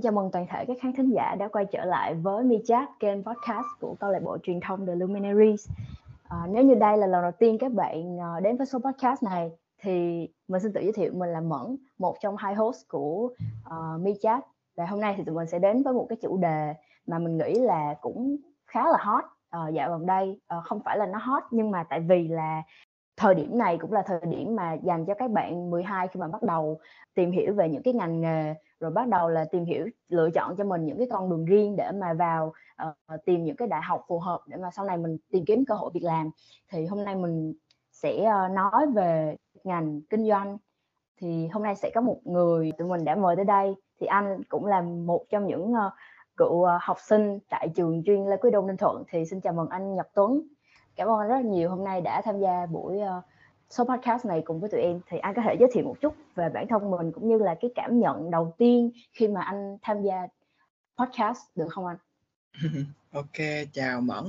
Xin chào mừng toàn thể các khán thính giả đã quay trở lại với Mi Chat, kênh podcast của câu lạc bộ truyền thông The Luminaries. À, nếu như đây là lần đầu tiên các bạn à, đến với số podcast này thì mình xin tự giới thiệu mình là Mẫn, một trong hai host của uh, Mi Chat. Và hôm nay thì tụi mình sẽ đến với một cái chủ đề mà mình nghĩ là cũng khá là hot uh, dạo gần đây. Uh, không phải là nó hot nhưng mà tại vì là thời điểm này cũng là thời điểm mà dành cho các bạn 12 khi mà bắt đầu tìm hiểu về những cái ngành nghề rồi bắt đầu là tìm hiểu lựa chọn cho mình những cái con đường riêng để mà vào uh, tìm những cái đại học phù hợp để mà sau này mình tìm kiếm cơ hội việc làm. Thì hôm nay mình sẽ uh, nói về ngành kinh doanh. Thì hôm nay sẽ có một người tụi mình đã mời tới đây. Thì anh cũng là một trong những uh, cựu uh, học sinh tại trường chuyên Lê Quý Đôn Ninh Thuận. Thì xin chào mừng anh Nhật Tuấn. Cảm ơn anh rất là nhiều hôm nay đã tham gia buổi uh, số podcast này cùng với tụi em thì anh có thể giới thiệu một chút về bản thân mình cũng như là cái cảm nhận đầu tiên khi mà anh tham gia podcast được không anh? ok chào Mẫn.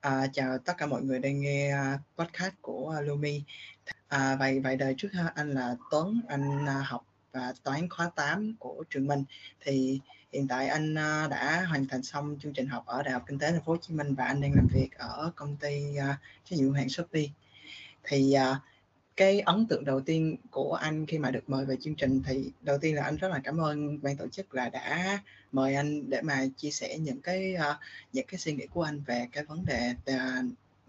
À, chào tất cả mọi người đang nghe à, podcast của à, Lumi. À, vài vài đời trước à, anh là Tuấn anh học và toán khóa 8 của trường Minh thì hiện tại anh đã hoàn thành xong chương trình học ở Đại học Kinh tế Thành phố Hồ Chí Minh và anh đang làm việc ở công ty trách nhiệm hữu hạn Shopee. Thì uh, cái ấn tượng đầu tiên của anh khi mà được mời về chương trình thì đầu tiên là anh rất là cảm ơn ban tổ chức là đã mời anh để mà chia sẻ những cái uh, những cái suy nghĩ của anh về cái vấn đề ờ,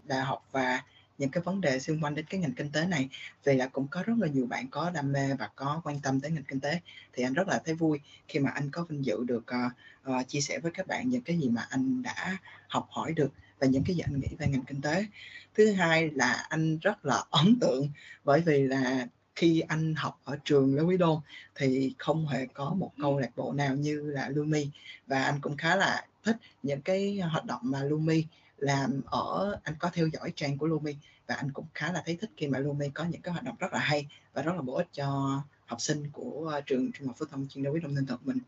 đại học và những cái vấn đề xung quanh đến cái ngành kinh tế này. Vì là cũng có rất là nhiều bạn có đam mê và có quan tâm tới ngành kinh tế thì anh rất là thấy vui khi mà anh có vinh dự được uh, uh, chia sẻ với các bạn những cái gì mà anh đã học hỏi được và những cái gì anh nghĩ về ngành kinh tế. Thứ hai là anh rất là ấn tượng bởi vì là khi anh học ở trường Lê Quý Đôn thì không hề có một câu lạc bộ nào như là Lumi. Và anh cũng khá là thích những cái hoạt động mà Lumi làm ở anh có theo dõi trang của Lumi. Và anh cũng khá là thấy thích khi mà Lumi có những cái hoạt động rất là hay và rất là bổ ích cho học sinh của trường trung học phổ thông chuyên Lê Quý Đôn Ninh Thuận mình.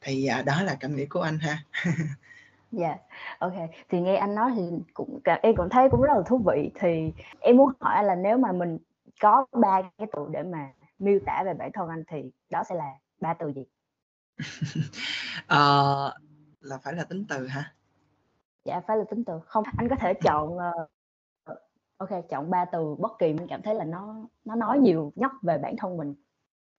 Thì à, đó là cảm nghĩ của anh ha. Dạ, yeah. ok. Thì nghe anh nói thì cũng em cũng thấy cũng rất là thú vị. Thì em muốn hỏi là nếu mà mình có ba cái từ để mà miêu tả về bản thân anh thì đó sẽ là ba từ gì? Ờ, là phải là tính từ hả? Dạ, phải là tính từ. Không, anh có thể chọn uh, ok, chọn ba từ bất kỳ mình cảm thấy là nó nó nói nhiều nhất về bản thân mình.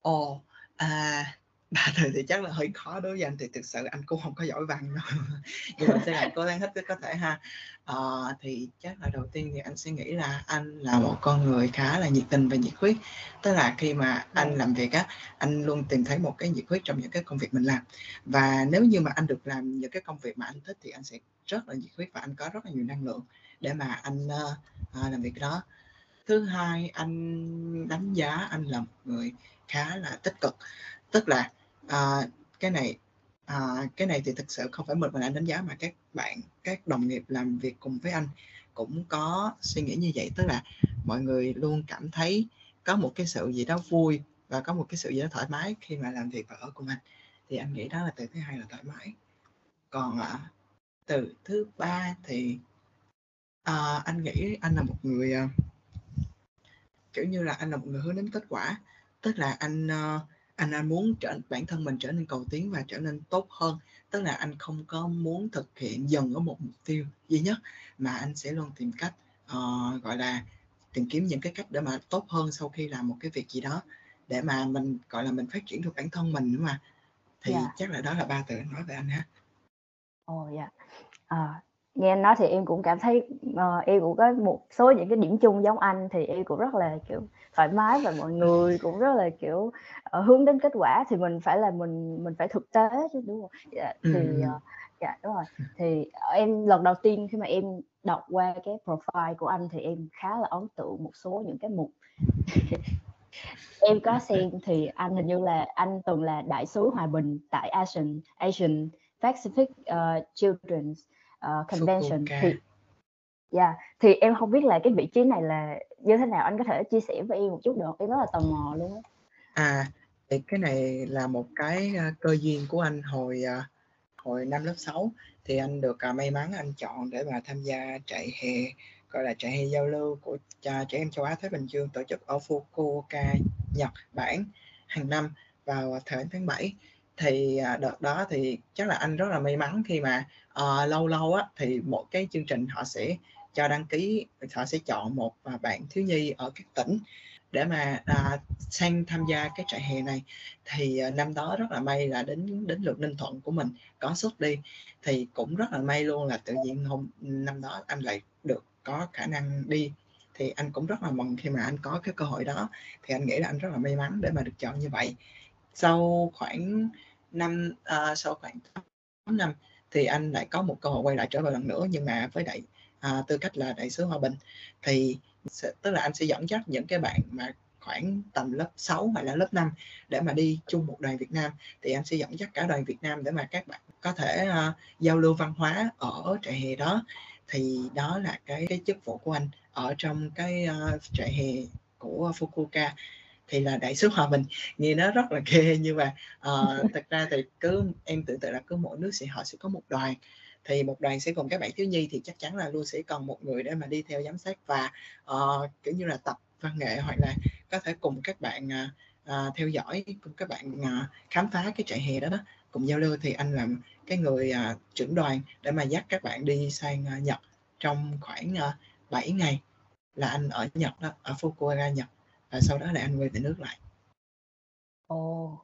Ồ, à ba từ thì chắc là hơi khó đối với anh thì thực sự anh cũng không có giỏi văn đâu. Nhưng mà sẽ làm cố gắng hết có thể ha. À, thì chắc là đầu tiên thì anh sẽ nghĩ là anh là một con người khá là nhiệt tình và nhiệt huyết. Tức là khi mà anh làm việc á anh luôn tìm thấy một cái nhiệt huyết trong những cái công việc mình làm. Và nếu như mà anh được làm những cái công việc mà anh thích thì anh sẽ rất là nhiệt huyết và anh có rất là nhiều năng lượng để mà anh uh, làm việc đó. Thứ hai anh đánh giá anh là một người khá là tích cực. Tức là à, cái này à, cái này thì thực sự không phải mình mà anh đánh giá mà các bạn các đồng nghiệp làm việc cùng với anh cũng có suy nghĩ như vậy. Tức là mọi người luôn cảm thấy có một cái sự gì đó vui và có một cái sự gì đó thoải mái khi mà làm việc và ở cùng anh. Thì anh nghĩ đó là từ thứ hai là thoải mái. Còn à, từ thứ ba thì à, anh nghĩ anh là một người à, kiểu như là anh là một người hướng đến kết quả. Tức là anh uh, anh anh muốn trở bản thân mình trở nên cầu tiến và trở nên tốt hơn tức là anh không có muốn thực hiện dần ở một mục tiêu duy nhất mà anh sẽ luôn tìm cách uh, gọi là tìm kiếm những cái cách để mà tốt hơn sau khi làm một cái việc gì đó để mà mình gọi là mình phát triển được bản thân mình nữa mà thì yeah. Dạ. chắc là đó là ba từ nói về anh ha ồ oh, dạ yeah. à, nghe anh nói thì em cũng cảm thấy uh, em cũng có một số những cái điểm chung giống anh thì em cũng rất là kiểu thoải mái và mọi người cũng rất là kiểu uh, hướng đến kết quả thì mình phải là mình mình phải thực tế chứ đúng không? Dạ, thì uh, dạ đúng rồi. Thì em lần đầu tiên khi mà em đọc qua cái profile của anh thì em khá là ấn tượng một số những cái mục. Em có xem thì anh hình như là anh từng là đại sứ hòa bình tại Asian Asian Pacific uh, Children's uh, convention. Thì dạ, thì em không biết là cái vị trí này là như thế nào anh có thể chia sẻ với em một chút được em rất là tò mò luôn á. À thì cái này là một cái ờ, cơ duyên của anh hồi ờ, hồi năm lớp 6 thì anh được ờ, may mắn anh chọn để mà tham gia trại hè gọi là trại hè giao lưu của trẻ em châu Á Thái Bình Dương tổ chức ở Fukuoka Nhật Bản hàng năm vào thời tháng 7 thì à, đợt đó thì chắc là anh rất là may mắn khi mà uh, lâu lâu á thì một cái chương trình họ sẽ cho đăng ký họ sẽ chọn một à, bạn thiếu nhi ở các tỉnh để mà à, sang tham gia cái trại hè này. Thì à, năm đó rất là may là đến đến lượt Ninh Thuận của mình có xuất đi. Thì cũng rất là may luôn là tự nhiên hôm năm đó anh lại được có khả năng đi. Thì anh cũng rất là mừng khi mà anh có cái cơ hội đó. Thì anh nghĩ là anh rất là may mắn để mà được chọn như vậy. Sau khoảng năm à, sau khoảng 8 năm thì anh lại có một cơ hội quay lại trở về lần nữa nhưng mà với đại à, tư cách là đại sứ hòa bình thì sẽ, tức là anh sẽ dẫn dắt những cái bạn mà khoảng tầm lớp 6 hoặc là lớp 5 để mà đi chung một đoàn Việt Nam. Thì anh sẽ dẫn dắt cả đoàn Việt Nam để mà các bạn có thể uh, giao lưu văn hóa ở trại hè đó. Thì đó là cái cái chức vụ của anh ở trong cái uh, trại hè của Fukuoka thì là đại sứ hòa bình. Nghe nó rất là ghê nhưng mà uh, thật ra thì cứ em tưởng tượng là cứ mỗi nước sẽ họ sẽ có một đoàn. Thì một đoàn sẽ gồm các bạn thiếu nhi thì chắc chắn là luôn sẽ cần một người để mà đi theo giám sát và uh, kiểu như là tập văn nghệ hoặc là có thể cùng các bạn uh, theo dõi cùng các bạn uh, khám phá cái trại hè đó đó. Cùng giao lưu thì anh làm cái người uh, trưởng đoàn để mà dắt các bạn đi sang uh, Nhật trong khoảng uh, 7 ngày là anh ở Nhật đó ở Fukuoka Nhật và sau đó là anh quay về nước lại. Ồ,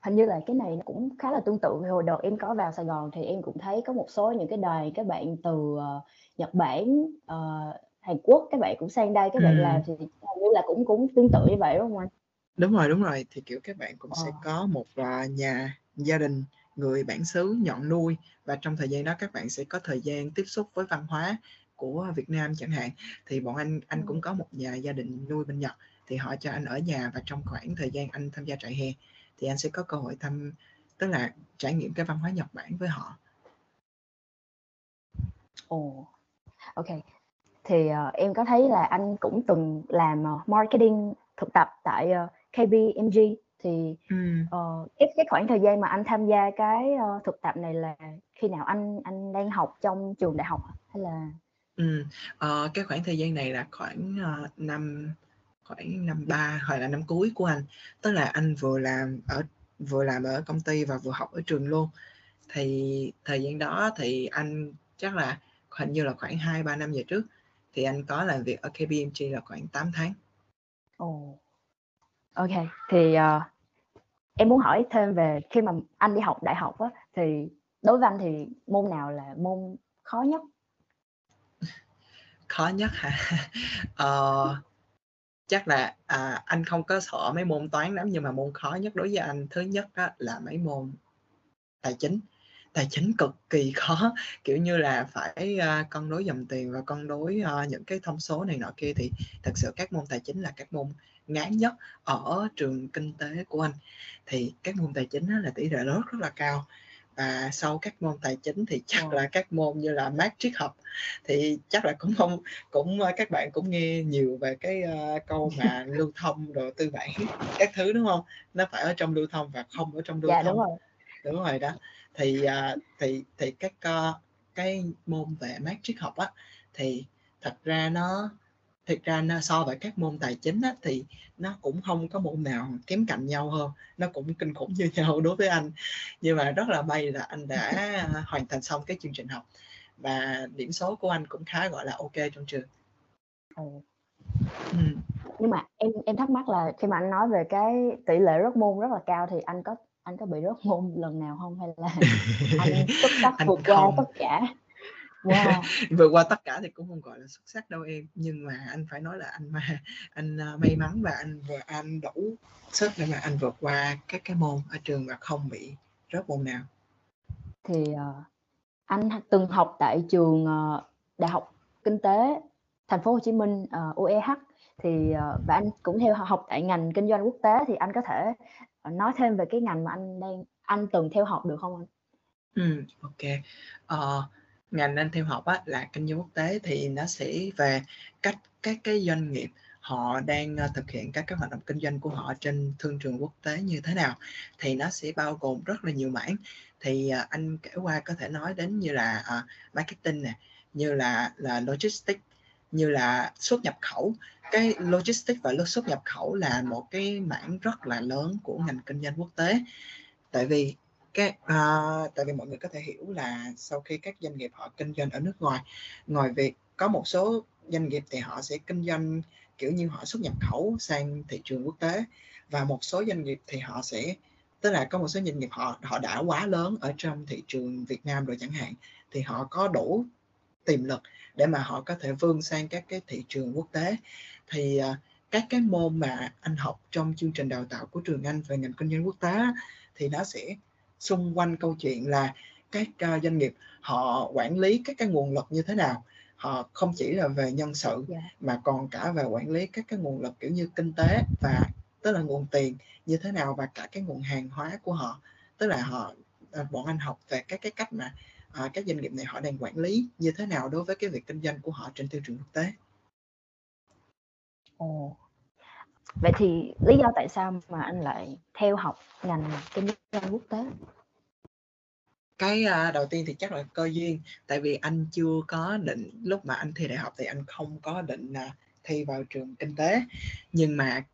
hình như là cái này cũng khá là tương tự hồi đợt em có vào Sài Gòn thì em cũng thấy có một số những cái đoàn các bạn từ uh, Nhật Bản, uh, Hàn Quốc các bạn cũng sang đây các bạn làm thì hình như là cũng cũng tương tự như vậy đúng không anh? Đúng rồi, đúng rồi. Thì kiểu các bạn cũng sẽ ờ. có một uh, nhà gia đình người bản xứ nhận nuôi và trong thời gian đó các bạn sẽ có thời gian tiếp xúc với văn hóa của Việt Nam chẳng hạn thì bọn anh anh cũng có một nhà gia đình nuôi bên Nhật thì họ cho anh ở nhà và trong khoảng thời gian anh tham gia trại hè thì anh sẽ có cơ hội thăm tức là trải nghiệm cái văn hóa Nhật Bản với họ. Ồ, oh, ok. Thì uh, em có thấy là anh cũng từng làm uh, marketing thực tập tại uh, KBMG thì ừ. uh, cái, cái khoảng thời gian mà anh tham gia cái uh, thực tập này là khi nào anh anh đang học trong trường đại học hay là ừ. uh, cái khoảng thời gian này là khoảng uh, năm khoảng năm ba hoặc là năm cuối của anh tức là anh vừa làm ở vừa làm ở công ty và vừa học ở trường luôn thì thời gian đó thì anh chắc là hình như là khoảng 2 3 năm về trước thì anh có làm việc ở KPMG là khoảng 8 tháng. Ồ. Oh. Ok, thì uh, em muốn hỏi thêm về khi mà anh đi học đại học á thì đối với anh thì môn nào là môn khó nhất? Khó nhất hả? uh, chắc là à, anh không có sợ mấy môn toán lắm nhưng mà môn khó nhất đối với anh thứ nhất đó là mấy môn tài chính. Tài chính cực kỳ khó kiểu như là phải uh, cân đối dòng tiền và cân đối uh, những cái thông số này nọ kia. Thì thật sự các môn tài chính là các môn ngán nhất ở trường kinh tế của anh. Thì các môn tài chính là tỷ lệ rớt rất là cao và sau các môn tài chính thì chắc là các môn như là mát triết học thì chắc là cũng không cũng ờ, các bạn cũng nghe nhiều về cái uh, câu mà lưu thông rồi tư bản các thứ đúng không? Nó phải ở trong lưu thông và không ở trong lưu dạ, thông. đúng rồi. Đúng rồi đó. Thì uh, thì thì các uh, cái môn về mát triết học á thì thật ra nó thực ra nó so với các môn tài chính á, thì nó cũng không có môn nào kém cạnh nhau hơn. Nó cũng kinh khủng như nhau đối với anh. Nhưng mà rất là may là anh đã hoàn thành xong cái chương trình học. Và điểm số của anh cũng khá gọi là ok trong trường. Ừ. Ừ. nhưng mà em em thắc mắc là khi mà anh nói về cái tỷ lệ rớt môn rất là cao thì anh có anh có bị rớt môn lần nào không? Hay là anh xuất sắc vượt qua tất cả Wow. vượt qua tất cả thì cũng không gọi là xuất sắc đâu em nhưng mà anh phải nói là anh mà anh uh, may mắn và anh vừa anh đủ sức để mà anh vượt qua các cái môn ở trường và không bị rớt môn nào thì uh, anh từng học tại trường uh, đại học kinh tế thành phố Hồ Chí Minh uh, UEH thì uh, và anh cũng theo học tại ngành kinh doanh quốc tế thì anh có thể nói thêm về cái ngành mà anh đang anh từng theo học được không anh? Ừ, ok. Uh, ngành anh theo học á, là kinh doanh quốc tế thì nó sẽ về cách các cái doanh nghiệp họ đang ờ, thực hiện các cái hoạt động kinh doanh của họ trên thương trường quốc tế như thế nào. Thì nó sẽ bao gồm rất là nhiều mảng. Thì ờ, anh kể qua có thể nói đến như là uh, marketing nè như là là logistics như là xuất nhập khẩu. Cái logistics và xuất nhập khẩu là một cái mảng rất là lớn của ngành kinh doanh quốc tế. Tại vì cái à, tại vì mọi người có thể hiểu là sau khi các doanh nghiệp họ kinh doanh ở nước ngoài ngoài việc có một số doanh nghiệp thì họ sẽ kinh doanh kiểu như họ xuất nhập khẩu sang thị trường quốc tế và một số doanh nghiệp thì họ sẽ tức là có một số doanh nghiệp họ họ đã quá lớn ở trong thị trường Việt Nam rồi chẳng hạn thì họ có đủ tiềm lực để mà họ có thể vươn sang các cái thị trường quốc tế. Thì uh, các cái môn mà anh học trong chương trình đào tạo của trường Anh về ngành kinh doanh quốc tế thì nó sẽ xung quanh câu chuyện là các uh, doanh nghiệp họ quản lý các cái nguồn lực như thế nào họ không chỉ là về nhân sự yeah. Dạ. mà còn cả về quản lý các cái nguồn lực kiểu như kinh tế và tức là nguồn tiền như thế nào và cả cái nguồn hàng hóa của họ tức là họ à, bọn anh học về các cái cách mà à, các doanh nghiệp này họ đang quản lý như thế nào đối với cái việc kinh doanh của họ trên thị trường quốc tế. Ồ. Vậy thì lý do tại sao mà anh lại theo học ngành kinh doanh quốc tế? Cái uh, đầu tiên thì chắc là cơ duyên, tại vì anh chưa có định lúc mà anh thi đại học thì anh không có định uh, thi vào trường kinh tế, nhưng mà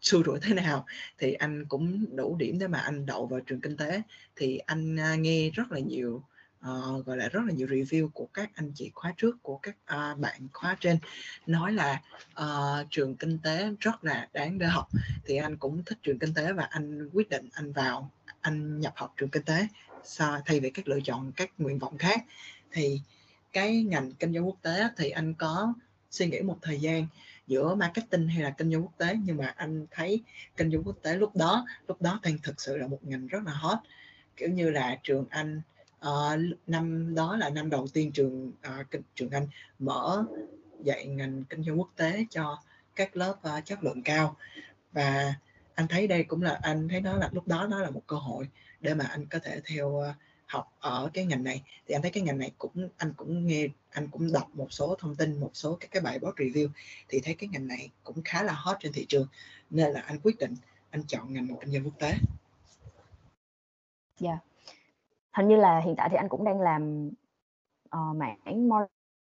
xui rủi thế nào thì anh cũng đủ điểm để mà anh đậu vào trường kinh tế. Thì anh uh, nghe rất là nhiều uh, gọi là rất là nhiều review của các anh chị khóa trước của các uh, bạn khóa trên. Nói là uh, trường kinh tế rất là đáng để học thì anh cũng thích trường kinh tế và anh quyết định anh vào anh nhập học trường kinh tế so, thay vì các lựa chọn các nguyện vọng khác. Thì cái ngành kinh doanh quốc tế thì anh có suy nghĩ một thời gian giữa marketing hay là kinh doanh quốc tế nhưng mà anh thấy kinh doanh quốc tế lúc đó lúc đó đang thực sự là một ngành rất là hot. Kiểu như là trường anh Ờ, năm đó là năm đầu tiên trường uh, trường anh mở dạy ngành kinh doanh quốc tế cho các lớp uh, chất lượng cao và anh thấy đây cũng là anh thấy đó là lúc đó nó là một cơ hội để mà anh có thể theo uh, học ở cái ngành này thì anh thấy cái ngành này cũng anh cũng nghe anh cũng đọc một số thông tin một số các cái bài báo review thì thấy cái ngành này cũng khá là hot trên thị trường nên là anh quyết định anh chọn ngành kinh doanh quốc tế. Dạ. Yeah hình như là hiện tại thì anh cũng đang làm uh, mảng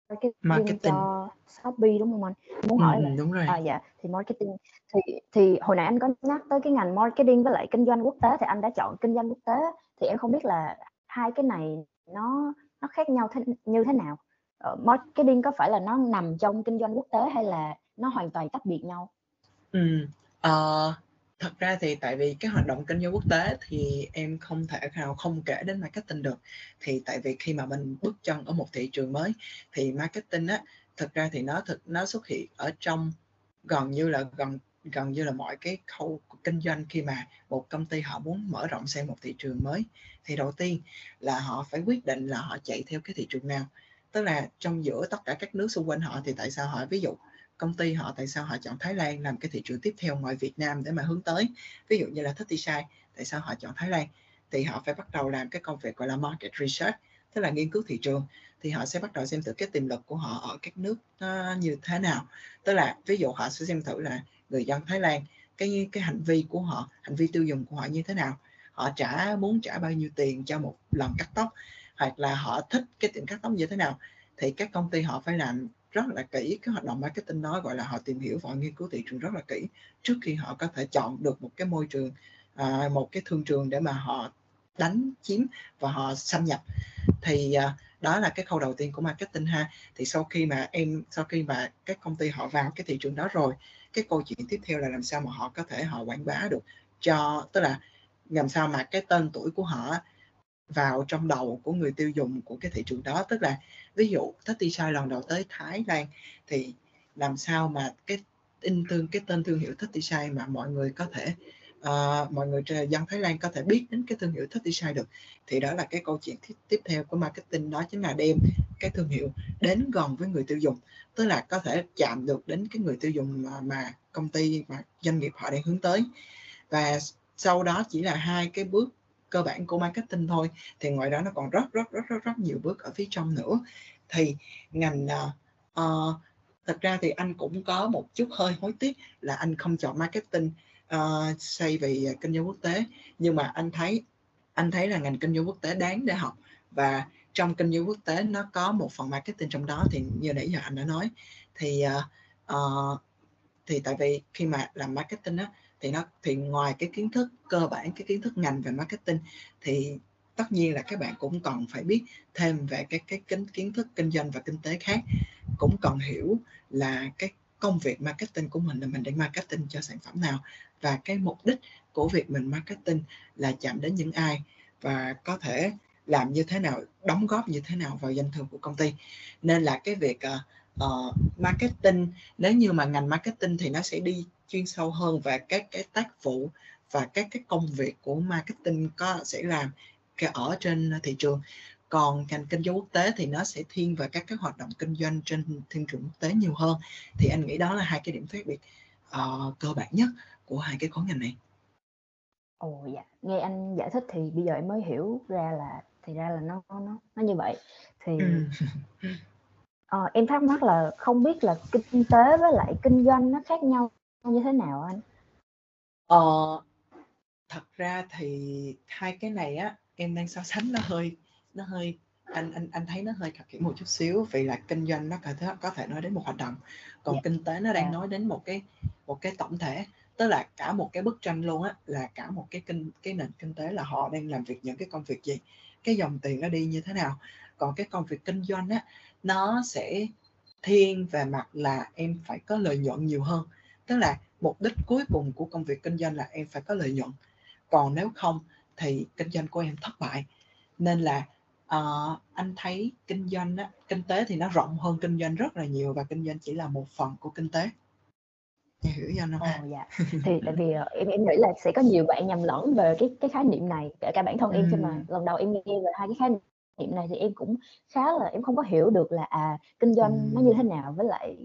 marketing, marketing cho Shopee đúng không anh? Muốn hỏi ừ, là đúng rồi. À, dạ thì marketing thì thì hồi nãy anh có nhắc tới cái ngành marketing với lại kinh doanh quốc tế thì anh đã chọn kinh doanh quốc tế thì em không biết là hai cái này nó nó khác nhau thế, như thế nào? Uh, marketing có phải là nó nằm trong kinh doanh quốc tế hay là nó hoàn toàn tách biệt nhau? Ừ, uh, thật ra thì tại vì cái hoạt động kinh doanh quốc tế thì em không thể nào không kể đến marketing được. Thì tại vì khi mà mình bước chân ở một thị trường mới thì marketing á, thật ra thì nó thực, nó xuất hiện ở trong gần như là, gần gần như là mọi cái khâu kinh doanh khi mà một công ty họ muốn mở rộng sang một thị trường mới. Thì đầu tiên là họ phải quyết định là họ chạy theo cái thị trường nào. Tức là trong giữa tất cả các nước xung quanh họ thì tại sao họ, ví dụ công ty họ, tại sao họ chọn Thái Lan làm cái thị trường tiếp theo ngoài Việt Nam để mà hướng tới? Ví dụ như là Thirty tại sao họ chọn Thái Lan? Thì họ phải bắt đầu làm cái công việc gọi là market research, tức là nghiên cứu thị trường. Thì họ sẽ bắt đầu xem thử cái tiềm lực của họ ở các nước nó như thế nào. Tức là ví dụ họ sẽ xem thử là người dân Thái Lan, cái cái hành vi của họ, hành vi tiêu dùng của họ như thế nào? Họ trả muốn trả bao nhiêu tiền cho một lần cắt tóc? Hoặc là họ thích cái tiệm cắt tóc như thế nào? Thì các công ty họ phải làm rất là kỹ. Cái hoạt động marketing đó gọi là họ tìm hiểu và nghiên cứu thị trường rất là kỹ trước khi họ có thể chọn được một cái môi trường à, một cái thương trường để mà họ đánh chiếm và họ xâm nhập. Thì à, đó là cái khâu đầu tiên của marketing ha. Thì sau khi mà em sau khi mà các công ty họ vào cái thị trường đó rồi cái câu chuyện tiếp theo là làm sao mà họ có thể họ quảng bá được cho tức là làm sao mà cái tên tuổi của họ vào trong đầu của người tiêu dùng của cái thị trường đó. Tức là ví dụ Tati Sai lần đầu tới Thái Lan thì làm sao mà cái in thương cái tên thương hiệu Tati Sai mà mọi người có thể uh, mọi người dân Thái Lan có thể biết đến cái thương hiệu Tati Sai được? Thì đó là cái câu chuyện tiếp, tiếp theo của marketing đó chính là đem cái thương hiệu đến gần với người tiêu dùng. Tức là có thể chạm được đến cái người tiêu dùng mà, mà công ty mà doanh nghiệp họ đang hướng tới. Và sau đó chỉ là hai cái bước cơ bản của marketing thôi. Thì ngoài đó nó còn rất rất rất rất rất nhiều bước ở phía trong nữa. Thì ngành uh, thật ra thì anh cũng có một chút hơi hối tiếc là anh không chọn marketing ờ, uh, xây vì kinh doanh quốc tế. Nhưng mà anh thấy anh thấy là ngành kinh doanh quốc tế đáng để học. Và trong kinh doanh quốc tế nó có một phần marketing trong đó thì như nãy giờ anh đã nói. Thì uh, uh, thì tại vì khi mà làm marketing á thì nó thì ngoài cái kiến thức cơ bản cái kiến thức ngành về marketing thì tất nhiên là các bạn cũng còn phải biết thêm về cái cái kiến kiến thức kinh doanh và kinh tế khác. Cũng còn hiểu là cái công việc marketing của mình là mình đang marketing cho sản phẩm nào. Và cái mục đích của việc mình marketing là chạm đến những ai và có thể làm như thế nào đóng góp như thế nào vào doanh thu của công ty. Nên là cái việc uh, marketing nếu như mà ngành marketing thì nó sẽ đi chuyên sâu hơn và các cái tác vụ và các cái công việc của marketing có sẽ làm ở trên thị trường. Còn ngành kinh doanh quốc tế thì nó sẽ thiên về các cái hoạt động kinh doanh trên thiên trường quốc tế nhiều hơn. Thì anh nghĩ đó là hai cái điểm khác biệt uh, cơ bản nhất của hai cái khối ngành này. Ồ dạ, nghe anh giải thích thì bây giờ em mới hiểu ra là thì ra là nó nó nó như vậy. Thì ờ, em thắc mắc là không biết là kinh tế với lại kinh doanh nó khác nhau như thế nào anh? Ờ, thật ra thì hai cái này á em đang so sánh nó hơi nó hơi anh anh anh thấy nó hơi khập khiễng một chút xíu vì là kinh doanh nó có thể có thể nói đến một hoạt động còn yeah. Dạ. kinh tế nó đang. Dạ. nói đến một cái một cái tổng thể tức là cả một cái bức tranh luôn á là cả một cái kinh cái nền kinh tế là họ đang làm việc những cái công việc gì cái dòng tiền nó đi như thế nào còn cái công việc kinh doanh á nó sẽ thiên về mặt là em phải có lợi nhuận nhiều hơn tức là mục đích cuối cùng của công việc kinh doanh là em phải có lợi nhuận. Còn nếu không thì kinh doanh của em thất bại. Nên là uh, anh thấy kinh doanh á, kinh tế thì nó rộng hơn kinh doanh rất là nhiều và kinh doanh chỉ là một phần của kinh tế. Hiểu cho nó Ồ, dạ. thì tại vì uh, em em nghĩ là sẽ có nhiều bạn nhầm lẫn về cái cái khái niệm này kể cả bản thân em khi mà lần đầu em nghe về hai cái khái niệm này thì em cũng khá là em không có hiểu được là à kinh doanh ừ. nó như thế nào với lại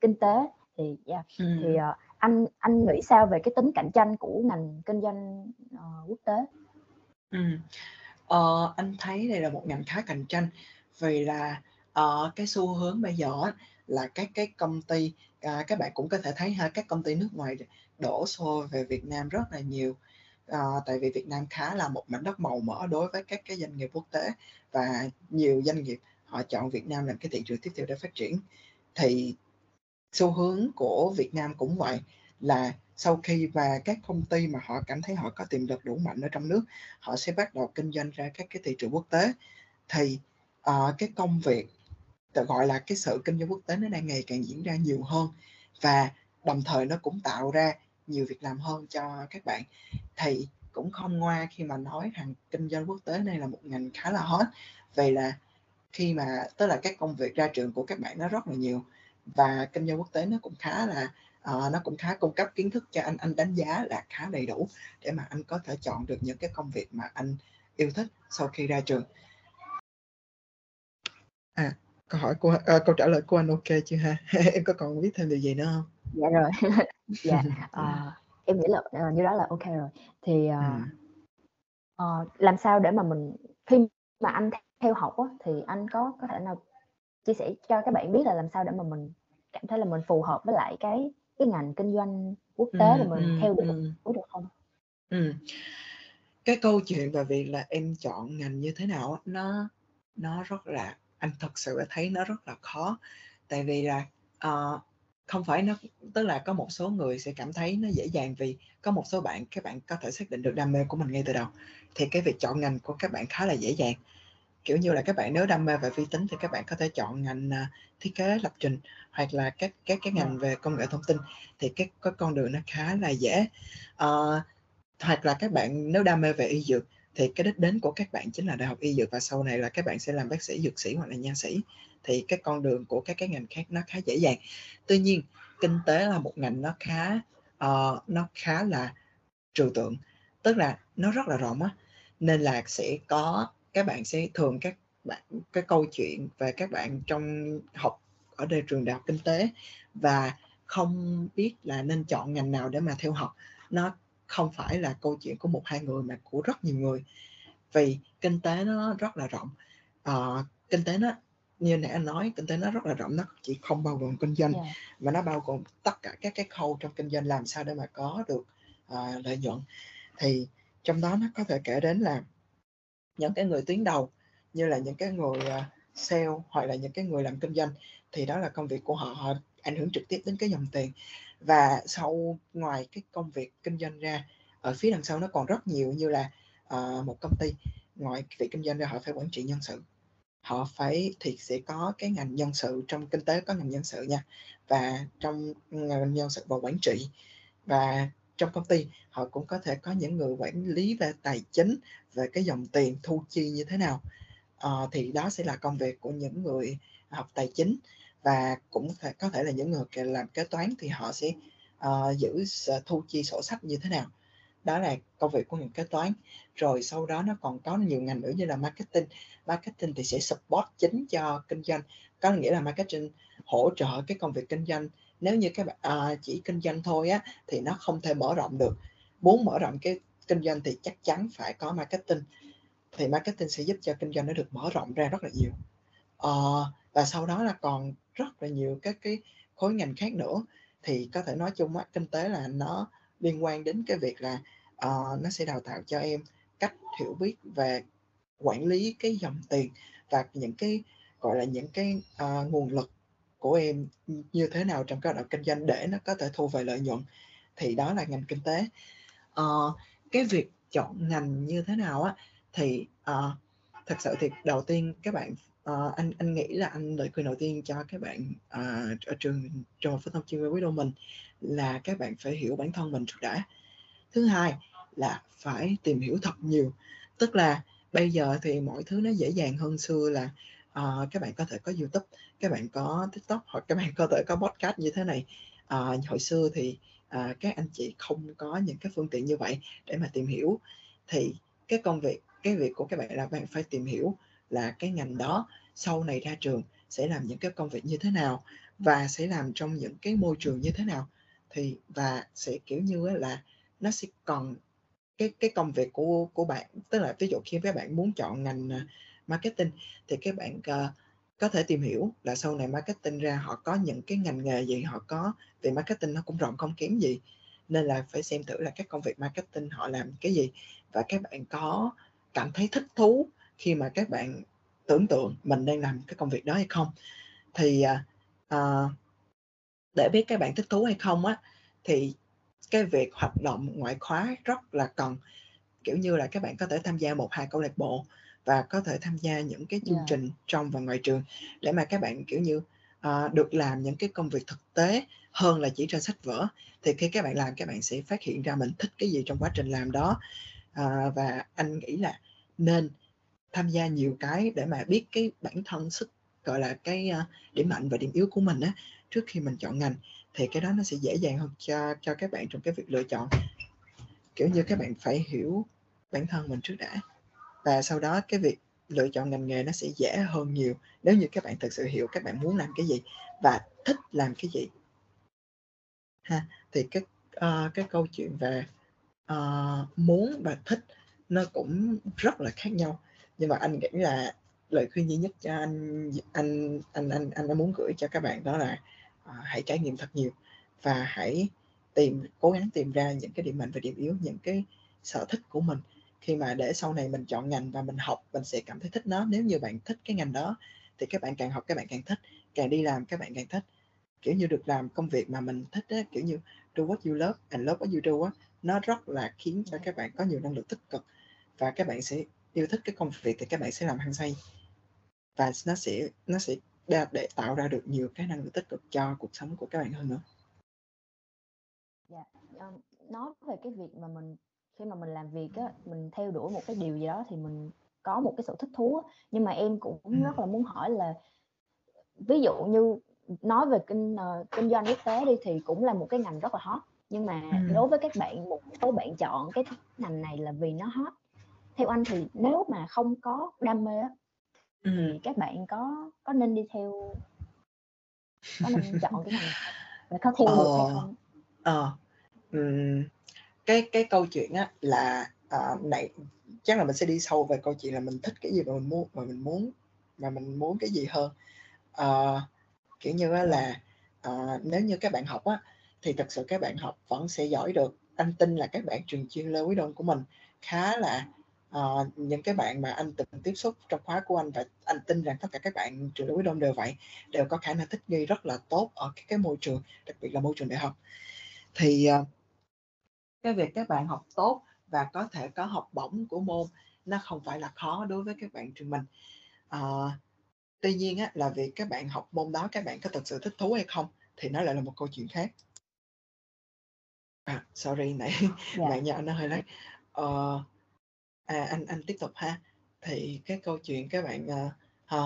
kinh tế thì yeah. ừ. thì uh, anh anh nghĩ sao về cái tính cạnh tranh của ngành kinh doanh uh, quốc tế ừ. ờ, anh thấy đây là một ngành khá cạnh tranh vì là uh, cái xu hướng bây giờ là các cái công ty à, các bạn cũng có thể thấy ha các công ty nước ngoài đổ xô về Việt Nam rất là nhiều à, tại vì Việt Nam khá là một mảnh đất màu mỡ đối với các cái doanh nghiệp quốc tế và nhiều doanh nghiệp họ chọn Việt Nam làm cái thị trường tiếp theo để phát triển thì xu hướng của Việt Nam cũng vậy là sau khi và các công ty mà họ cảm thấy họ có tiềm lực đủ mạnh ở trong nước họ sẽ bắt đầu kinh doanh ra các cái thị trường quốc tế. Thì uh, cái công việc gọi là cái sự kinh doanh quốc tế nó đang ngày càng diễn ra nhiều hơn và đồng thời nó cũng tạo ra nhiều việc làm hơn cho các bạn. Thì cũng không ngoa khi mà nói rằng kinh doanh quốc tế này là một ngành khá là hot. Vì là khi mà tức là các công việc ra trường của các bạn nó rất là nhiều và kinh doanh quốc tế nó cũng khá là uh, nó cũng khá cung cấp kiến thức cho anh. Anh đánh giá là khá đầy đủ để mà anh có thể chọn được những cái công việc mà anh yêu thích sau khi ra trường. À câu hỏi của à, câu trả lời của anh ok chưa ha? Em có còn biết thêm điều gì nữa không? Dạ rồi. Dạ à, em nghĩ là uh, như đó là ok rồi. Thì ừ. uh, làm sao để mà mình khi mà anh theo học á, thì anh có có thể nào chia sẻ cho các bạn biết là làm sao để mà mình cảm thấy là mình phù hợp với lại cái cái ngành kinh doanh quốc tế ừ, mà mình ừ, theo được ừ. được không? Ừ. Cái câu chuyện về việc là em chọn ngành như thế nào nó nó rất là anh thật sự thấy nó rất là khó tại vì là uh, không phải nó tức là có một số người sẽ cảm thấy nó dễ dàng vì có một số bạn các bạn có thể xác định được đam mê của mình ngay từ đầu thì cái việc chọn ngành của các bạn khá là dễ dàng kiểu như là các bạn nếu đam mê về vi tính thì các bạn có thể chọn ngành uh, thiết kế lập trình hoặc là các các cái ngành về công nghệ thông tin thì cái cái con đường nó khá là dễ. Uh, hoặc là các bạn nếu đam mê về y dược thì cái đích đến của các bạn chính là đại học y dược và sau này là các bạn sẽ làm bác sĩ dược sĩ hoặc là nha sĩ thì cái con đường của các cái ngành khác nó khá dễ dàng. Tuy nhiên kinh tế là một ngành nó khá uh, nó khá là trừu tượng tức là nó rất là rộng á nên là sẽ có các bạn sẽ thường các bạn cái câu chuyện về các bạn trong học ở đây trường đại học kinh tế và không biết là nên chọn ngành nào để mà theo học nó không phải là câu chuyện của một hai người mà của rất nhiều người vì kinh tế nó rất là rộng à, kinh tế nó như nãy anh nói kinh tế nó rất là rộng nó chỉ không bao gồm kinh doanh yeah. Dạ. mà nó bao gồm tất cả các cái khâu trong kinh doanh làm sao để mà có được uh, lợi nhuận thì trong đó nó có thể kể đến là những cái người tuyến đầu như là những cái người à, sale hoặc là những cái người làm kinh doanh thì đó là công việc của họ họ ảnh hưởng trực tiếp đến cái dòng tiền. Và sau ngoài cái công việc kinh doanh ra ở phía đằng sau nó còn rất nhiều như là uh, một công ty. Ngoài việc kinh doanh ra họ phải quản trị nhân sự. Họ phải thì sẽ có cái ngành nhân sự trong kinh tế có ngành nhân sự nha và trong ừ, ngành nhân sự và quản trị. Và trong công ty họ cũng có thể có những người quản lý về tài chính về cái dòng tiền thu chi như thế nào. À, thì đó sẽ là công việc của những người học tài chính và cũng thể, có thể là những người làm kế toán thì họ sẽ uh, giữ thu chi sổ sách như thế nào. Đó là công việc của những kế toán. Rồi sau đó nó còn có nhiều ngành nữa như là marketing. Marketing thì sẽ support chính cho kinh doanh. Có nghĩa là marketing hỗ trợ cái công việc kinh doanh nếu như các bạn à, chỉ kinh doanh thôi á thì nó không thể mở rộng được. Muốn mở rộng cái kinh doanh thì chắc chắn phải có marketing. Thì marketing sẽ giúp cho kinh doanh nó được mở rộng ra rất là nhiều. À, và sau đó là còn rất là nhiều các cái khối ngành khác nữa. Thì có thể nói chung á kinh tế là nó liên quan đến cái việc là uh, nó sẽ đào tạo cho em cách hiểu biết về quản lý cái dòng tiền và những cái gọi là những cái uh, nguồn lực của em như thế nào trong các hoạt động kinh doanh để nó có thể thu về lợi nhuận thì đó là ngành kinh tế. Uh, cái việc chọn ngành như thế nào á thì uh, thật sự thì đầu tiên các bạn uh, anh anh nghĩ là anh lời khuyên đầu tiên cho các bạn uh, ở trường trường phổ thông chuyên quý đô mình là các bạn phải hiểu bản thân mình trước đã. Thứ hai là phải tìm hiểu thật nhiều tức là bây giờ thì mọi thứ nó dễ dàng hơn xưa là uh, các bạn có thể có youtube các bạn có tiktok hoặc các bạn có thể có podcast như thế này. Uh, hồi xưa thì uh, các anh chị không có những cái phương tiện như vậy để mà tìm hiểu. Thì cái công việc cái việc của các bạn là bạn phải tìm hiểu là cái ngành đó sau này ra trường sẽ làm những cái công việc như thế nào và sẽ làm trong những cái môi trường như thế nào. Thì và sẽ kiểu như là nó sẽ còn cái cái công việc của của bạn tức là ví dụ khi các bạn muốn chọn ngành à, marketing thì các bạn uh, có thể tìm hiểu là sau này marketing ra họ có những cái ngành nghề gì họ có vì marketing nó cũng rộng không kém gì. Nên là phải xem thử là các công việc marketing họ làm cái gì. Và các bạn có cảm thấy thích thú khi mà các bạn tưởng tượng mình đang làm cái công việc đó hay không. Thì uh, để biết các bạn thích thú hay không á thì cái việc hoạt động ngoại khóa rất là cần. Kiểu như là các bạn có thể tham gia một hai câu lạc bộ và có thể tham gia những cái chương yeah. trình trong và ngoài trường để mà các bạn kiểu như uh, được làm những cái công việc thực tế hơn là chỉ trên sách vở. Thì khi các bạn làm các bạn sẽ phát hiện ra mình thích cái gì trong quá trình làm đó. Uh, và anh nghĩ là nên tham gia nhiều cái để mà biết cái bản thân sức gọi là cái uh, điểm mạnh và điểm yếu của mình á trước khi mình chọn ngành. Thì cái đó nó sẽ dễ dàng hơn cho cho các bạn trong cái việc lựa chọn. Kiểu như các bạn phải hiểu bản thân mình trước đã và sau đó cái việc lựa chọn ngành nghề nó sẽ dễ hơn nhiều nếu như các bạn thực sự hiểu các bạn muốn làm cái gì và thích làm cái gì. Ha thì cái uh, cái câu chuyện về uh, muốn và thích nó cũng rất là khác nhau. Nhưng mà anh nghĩ là lời khuyên duy nhất cho anh anh anh anh anh đã muốn gửi cho các bạn đó là uh, hãy trải nghiệm thật nhiều và hãy tìm cố gắng tìm ra những cái điểm mạnh và điểm yếu những cái sở thích của mình khi mà để sau này mình chọn ngành và mình học mình sẽ cảm thấy thích nó. Nếu như bạn thích cái ngành đó thì các bạn càng học các bạn càng thích. Càng đi làm các bạn càng thích. Kiểu như được làm công việc mà mình thích á, kiểu như do what you love and love what you do á nó rất là khiến cho các bạn có nhiều năng lượng tích cực. Và các bạn sẽ yêu thích cái công việc thì các bạn sẽ làm hăng say. Và nó sẽ nó sẽ để, để tạo ra được nhiều cái năng lượng tích cực cho cuộc sống của các bạn hơn nữa. Dạ, um, nói về cái việc mà mình khi mà mình làm việc á, mình theo đuổi một cái điều gì đó thì mình có một cái sự thích thú á. nhưng mà em cũng ừ. rất là muốn hỏi là ví dụ như nói về kinh uh, kinh doanh quốc tế đi thì cũng là một cái ngành rất là hot. Nhưng mà ừ. đối với các bạn một số bạn chọn cái ngành này là vì nó hot. Theo anh thì nếu mà không có đam mê á thì các bạn có có nên đi theo có nên chọn cái ngành và có theo được hay không? Ờ. Ừm, cái cái câu chuyện á là à, này chắc là mình sẽ đi sâu về câu chuyện là mình thích cái gì mà mình muốn mà mình muốn mà mình muốn cái gì hơn. À, kiểu như á là à, nếu như các bạn học á thì thật sự các bạn học vẫn sẽ giỏi được. Anh tin là các bạn trường chuyên Lê Quý Đôn của mình khá là uh, những cái bạn mà anh từng tiếp xúc trong khóa của anh và anh tin rằng tất cả các bạn trường Louis Đông đều vậy đều có khả năng thích nghi rất là tốt ở cái, cái môi trường đặc biệt là môi trường đại học. Thì uh, cái việc các bạn học tốt và có thể có học bổng của môn nó không phải là khó đối với các bạn trường mình. Uh, tuy nhiên á, là việc các bạn học môn đó các bạn có thực sự thích thú hay không thì nó lại là một câu chuyện khác. À sorry nãy yeah. Bạn nhỏ nó hơi lát uh, à anh anh tiếp tục ha. Thì cái câu chuyện các bạn uh,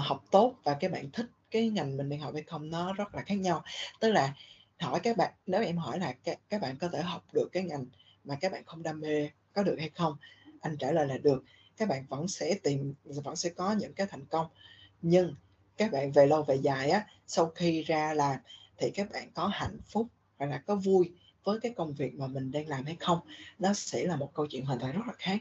học tốt và các bạn thích cái ngành mình đang học hay không nó rất là khác nhau. Tức là hỏi các bạn nếu em hỏi là các, các bạn có thể học được cái ngành mà các bạn không đam mê có được hay không? Anh trả lời là được. Các bạn vẫn sẽ tìm, vẫn sẽ có những cái thành công. Nhưng các bạn về lâu về dài á, sau khi ra làm thì các bạn có hạnh phúc hoặc là có vui với cái công việc mà mình đang làm hay không? Nó sẽ là một câu chuyện hoàn toàn rất là khác.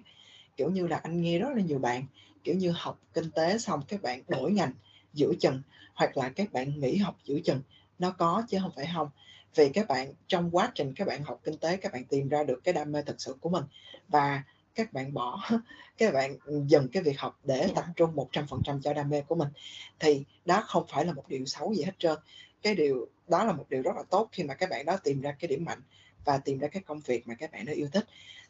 Kiểu như là anh nghe rất là nhiều bạn, kiểu như học kinh tế xong các bạn đổi ngành giữa chừng, hoặc là các bạn nghỉ học giữa chừng. Nó có chứ không phải không vì các bạn, trong quá trình các bạn học kinh tế, các bạn tìm ra được cái đam mê thực sự của mình. Và các bạn bỏ, các bạn dừng cái việc học để tập trung 100% cho đam mê của mình. Thì đó không phải là một điều xấu gì hết trơn. Cái điều, đó là một điều rất là tốt khi mà các bạn đó tìm ra cái điểm mạnh và tìm ra cái công việc mà các bạn đó yêu thích.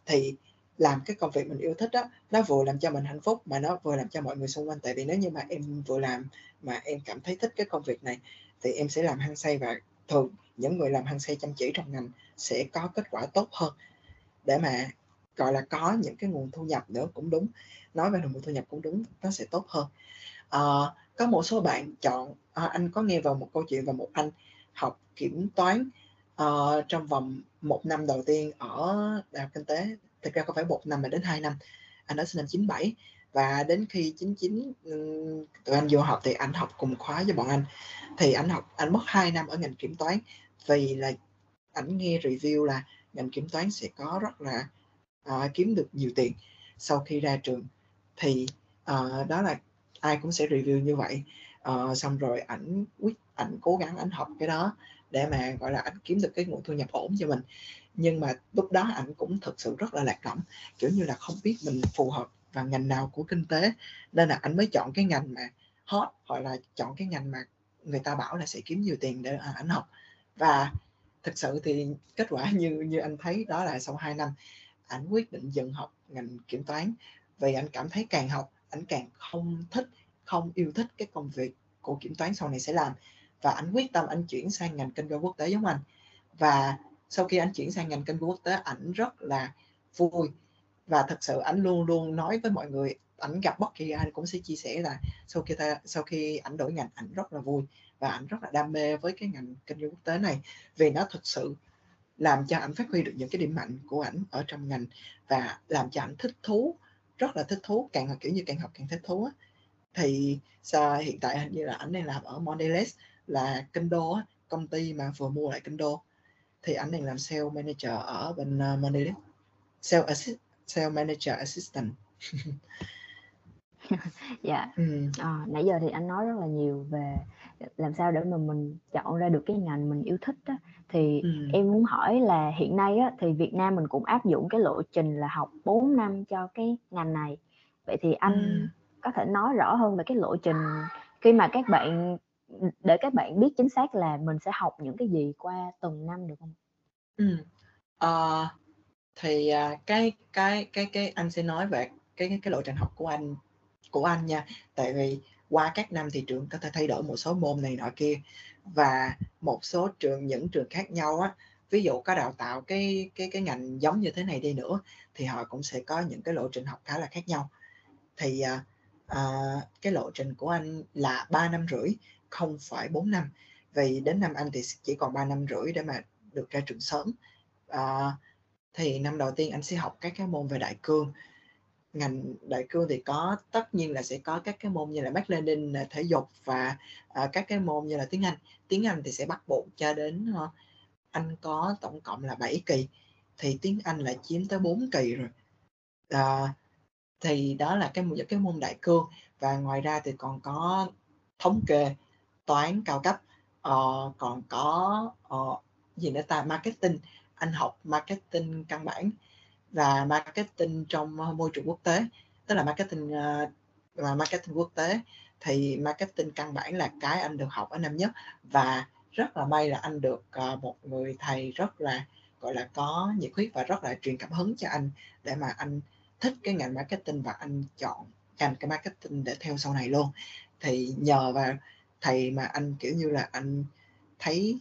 Thì làm cái công việc mình yêu thích đó nó vừa làm cho mình hạnh phúc mà nó vừa làm cho mọi người xung quanh. Tại vì nếu như mà em vừa làm mà em cảm thấy thích cái công việc này, thì em sẽ làm hăng say và thường những người làm hăng xe chăm chỉ trong ngành sẽ có kết quả tốt hơn. Để mà gọi là có những cái nguồn thu nhập nữa cũng đúng nói về nguồn thu nhập cũng đúng nó sẽ tốt hơn. À, có một số bạn chọn à, anh có nghe vào một câu chuyện và một anh học kiểm toán uh, trong vòng một năm đầu tiên ở đại học kinh tế. Thực ra không phải một năm mà đến hai năm. Anh đã sinh năm 97 và đến khi 99 tụi anh vô học thì anh học cùng khóa với bọn anh. Thì anh học anh mất 2 năm ở ngành kiểm toán vì là ảnh nghe review là ngành kiểm toán sẽ có rất là uh, kiếm được nhiều tiền. Sau khi ra trường thì uh, đó là ai cũng sẽ review như vậy. Uh, xong rồi ảnh quyết ảnh cố gắng ảnh học cái đó để mà gọi là ảnh kiếm được cái nguồn thu nhập ổn cho mình. Nhưng mà lúc đó ảnh cũng thực sự rất là lạc lõng kiểu như là không biết mình phù hợp vào ngành nào của kinh tế. Nên là ảnh mới chọn cái ngành mà hot hoặc là chọn cái ngành mà người ta bảo là sẽ kiếm nhiều tiền để à, ảnh học và thực sự thì kết quả như như anh thấy đó là sau 2 năm ảnh quyết định dừng học ngành kiểm toán. Vì anh cảm thấy càng học ảnh càng không thích không yêu thích cái công việc của kiểm toán sau này sẽ làm. Và anh quyết tâm anh chuyển sang ngành kinh doanh quốc tế giống anh. Và sau khi anh chuyển sang ngành kinh doanh quốc tế ảnh rất là vui. Và thật sự ảnh luôn luôn nói với mọi người ảnh gặp bất kỳ ai cũng sẽ chia sẻ là sau khi ta, sau khi ảnh đổi ngành ảnh rất là vui và ảnh rất là đam mê với cái ngành kinh doanh quốc tế này vì nó thực sự làm cho ảnh phát huy được những cái điểm mạnh của ảnh ở trong ngành và làm cho ảnh thích thú rất là thích thú càng kiểu như càng học càng thích thú á. thì sao hiện tại hình như là ảnh đang làm ở Mondelez là Kindle công ty mà vừa mua lại Kindle thì ảnh đang làm sale manager ở bên ờ, Mondelez. Sale assist, sale manager assistant. dạ ừ. à, nãy giờ thì anh nói rất là nhiều về làm sao để mà mình chọn ra được cái ngành mình yêu thích đó thì ừ. em muốn hỏi là hiện nay á, thì Việt Nam mình cũng áp dụng cái lộ trình là học 4 năm cho cái ngành này vậy thì anh ừ. có thể nói rõ hơn về cái lộ trình khi mà các bạn để các bạn biết chính xác là mình sẽ học những cái gì qua từng năm được không? Ừ. Uh, thì uh, cái cái cái cái anh sẽ nói về cái cái lộ trình học của anh của anh nha. Tại vì qua các năm thì trường có thể thay đổi một số môn này nọ kia. Và một số trường những trường khác nhau á ví dụ có đào tạo cái cái cái ngành giống như thế này đi nữa thì họ cũng sẽ có những cái lộ trình học khá là khác nhau. Thì à, à, cái lộ trình của anh là 3 năm rưỡi không phải 4 năm. Vì đến năm anh thì chỉ còn 3 năm rưỡi để mà được ra trường sớm. À, thì năm đầu tiên anh sẽ học các cái môn về đại cương ngành đại cương thì có tất nhiên là sẽ có các cái môn như là Mác Lenin à, thể dục và uh, các cái môn như là tiếng Anh. Tiếng Anh thì sẽ bắt buộc cho đến uh, anh có tổng cộng là 7 kỳ thì tiếng Anh là chiếm tới 4 kỳ rồi. Uh, thì đó là cái những cái môn đại cương. Và ngoài ra thì còn có thống kê toán cao cấp uh, còn có uh, gì nữa ta? Marketing anh học marketing căn bản là marketing trong ờ, môi trường quốc tế. Tức là marketing ờ, uh, và marketing quốc tế thì marketing căn bản là cái anh được học ở năm nhất. Và rất là may là anh được uh, một người thầy rất là gọi là có nhiệt huyết và rất là truyền cảm hứng cho anh để mà anh thích cái ngành marketing và anh chọn ngành cái marketing để theo sau này luôn. Thì nhờ vào thầy mà anh kiểu như là anh thấy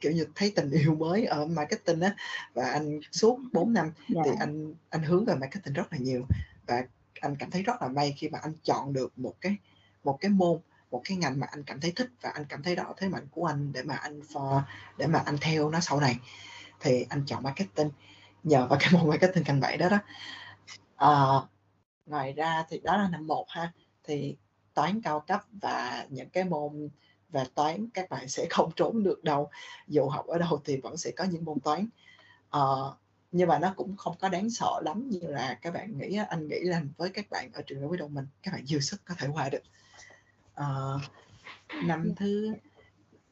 kiểu như thấy tình yêu mới ở marketing á và anh suốt 4 năm yeah. thì dạ. anh anh hướng về marketing rất là nhiều và anh cảm thấy rất là may khi mà anh chọn được một cái một cái môn một cái ngành mà anh cảm thấy thích và anh cảm thấy đó thế mạnh của anh để mà anh for để mà anh theo nó sau này thì anh chọn marketing nhờ vào cái môn marketing căn bảy đó đó à, ngoài ra thì đó là năm một ha thì toán cao cấp và những cái môn về toán các bạn sẽ không trốn được đâu dù học ở đâu thì vẫn sẽ có những môn toán. À, nhưng mà nó cũng không có đáng sợ lắm như là các bạn nghĩ anh nghĩ là với các bạn ở trường với đồng mình các bạn dư sức có thể qua được. À, năm thứ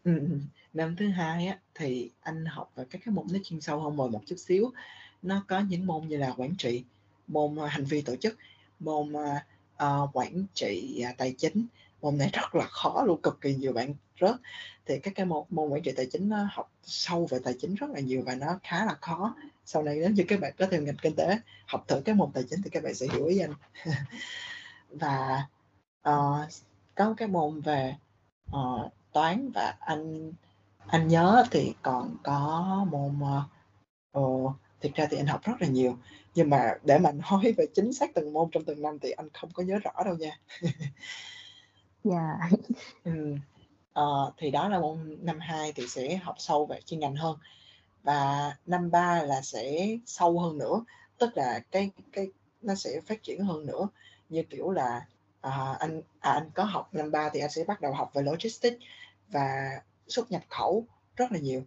ừ, năm thứ hai á, thì anh học về các cái môn nó chuyên sâu hơn một chút xíu. Nó có những môn như là quản trị môn hành vi tổ chức môn uh, quản trị uh, tài chính môn này rất là khó luôn cực kỳ nhiều bạn rớt. Thì các cái môn môn quản trị tài chính nó học sâu về tài chính rất là nhiều và nó khá là khó. Sau này nếu như các bạn có theo ngành kinh tế học thử cái môn tài chính thì các bạn sẽ hiểu ý anh. Và uh, có cái môn về uh, toán và anh anh nhớ thì còn có môn uh, uh, thực ra thì anh học rất là nhiều. Nhưng mà để mà nói về chính xác từng môn trong từng năm thì anh không có nhớ rõ đâu nha. dạ. Ừ. uh, thì đó là môn năm 2 thì sẽ học sâu về chuyên ngành hơn. Và năm 3 là sẽ sâu hơn nữa tức là cái cái nó sẽ phát triển hơn nữa. Như kiểu là à, anh à, anh có học năm 3 thì anh sẽ bắt đầu học về logistics và xuất nhập khẩu rất là nhiều.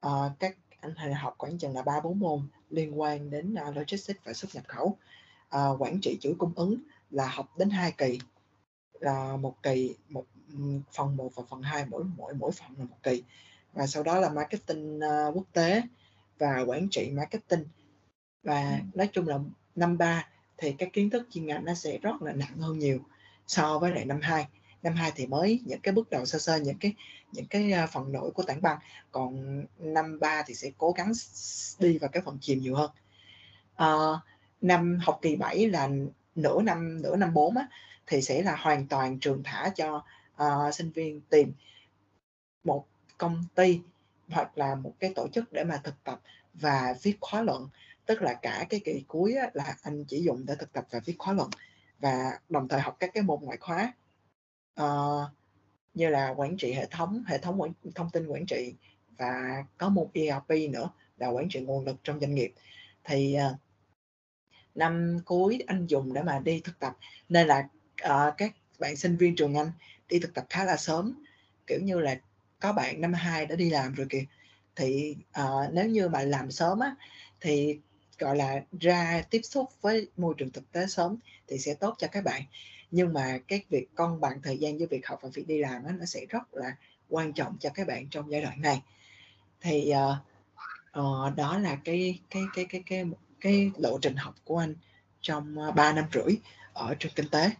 À, các anh hay học khoảng chừng là ba bốn môn liên quan đến uh, logistics và xuất nhập khẩu. À, quản trị chuỗi cung ứng là học đến hai kỳ là một kỳ một phần 1 và phần 2 mỗi mỗi mỗi phần là một kỳ. Và sau đó là marketing uh, quốc tế và quản trị marketing. Và nói chung là năm ba thì các kiến thức chuyên ngành nó sẽ rất là nặng hơn nhiều so với lại năm 2 năm 2 thì mới những cái bước đầu sơ sơ những cái những cái phần nổi của tảng băng. Còn năm 3 thì sẽ cố gắng đi vào cái phần chìm nhiều hơn. À, năm học kỳ 7 là nửa năm nửa năm 4 á, thì sẽ là hoàn toàn trường thả cho uh, sinh viên tìm một công ty hoặc là một cái tổ chức để mà thực tập và viết khóa luận. Tức là cả cái kỳ cuối á, là anh chỉ dùng để thực tập và viết khóa luận và đồng thời học các cái môn ngoại khóa. Uh, như là quản trị hệ thống hệ thống quản, thông tin quản trị và có một ERP nữa là quản trị nguồn lực trong doanh nghiệp. Thì uh, năm cuối anh dùng để mà đi thực tập. Nên là uh, các bạn sinh viên trường anh đi thực tập khá là sớm kiểu như là có bạn năm 2 đã đi làm rồi kìa. Thì uh, nếu như mà làm sớm á thì gọi là ra tiếp xúc với môi trường thực tế sớm thì sẽ tốt cho các bạn. Nhưng mà cái việc cân bằng thời gian với việc học và việc đi làm đó, nó sẽ rất là quan trọng cho các bạn trong giai đoạn này. Thì uh, uh, đó là cái cái cái cái cái cái lộ trình học của anh trong 3 năm rưỡi ở trường kinh tế.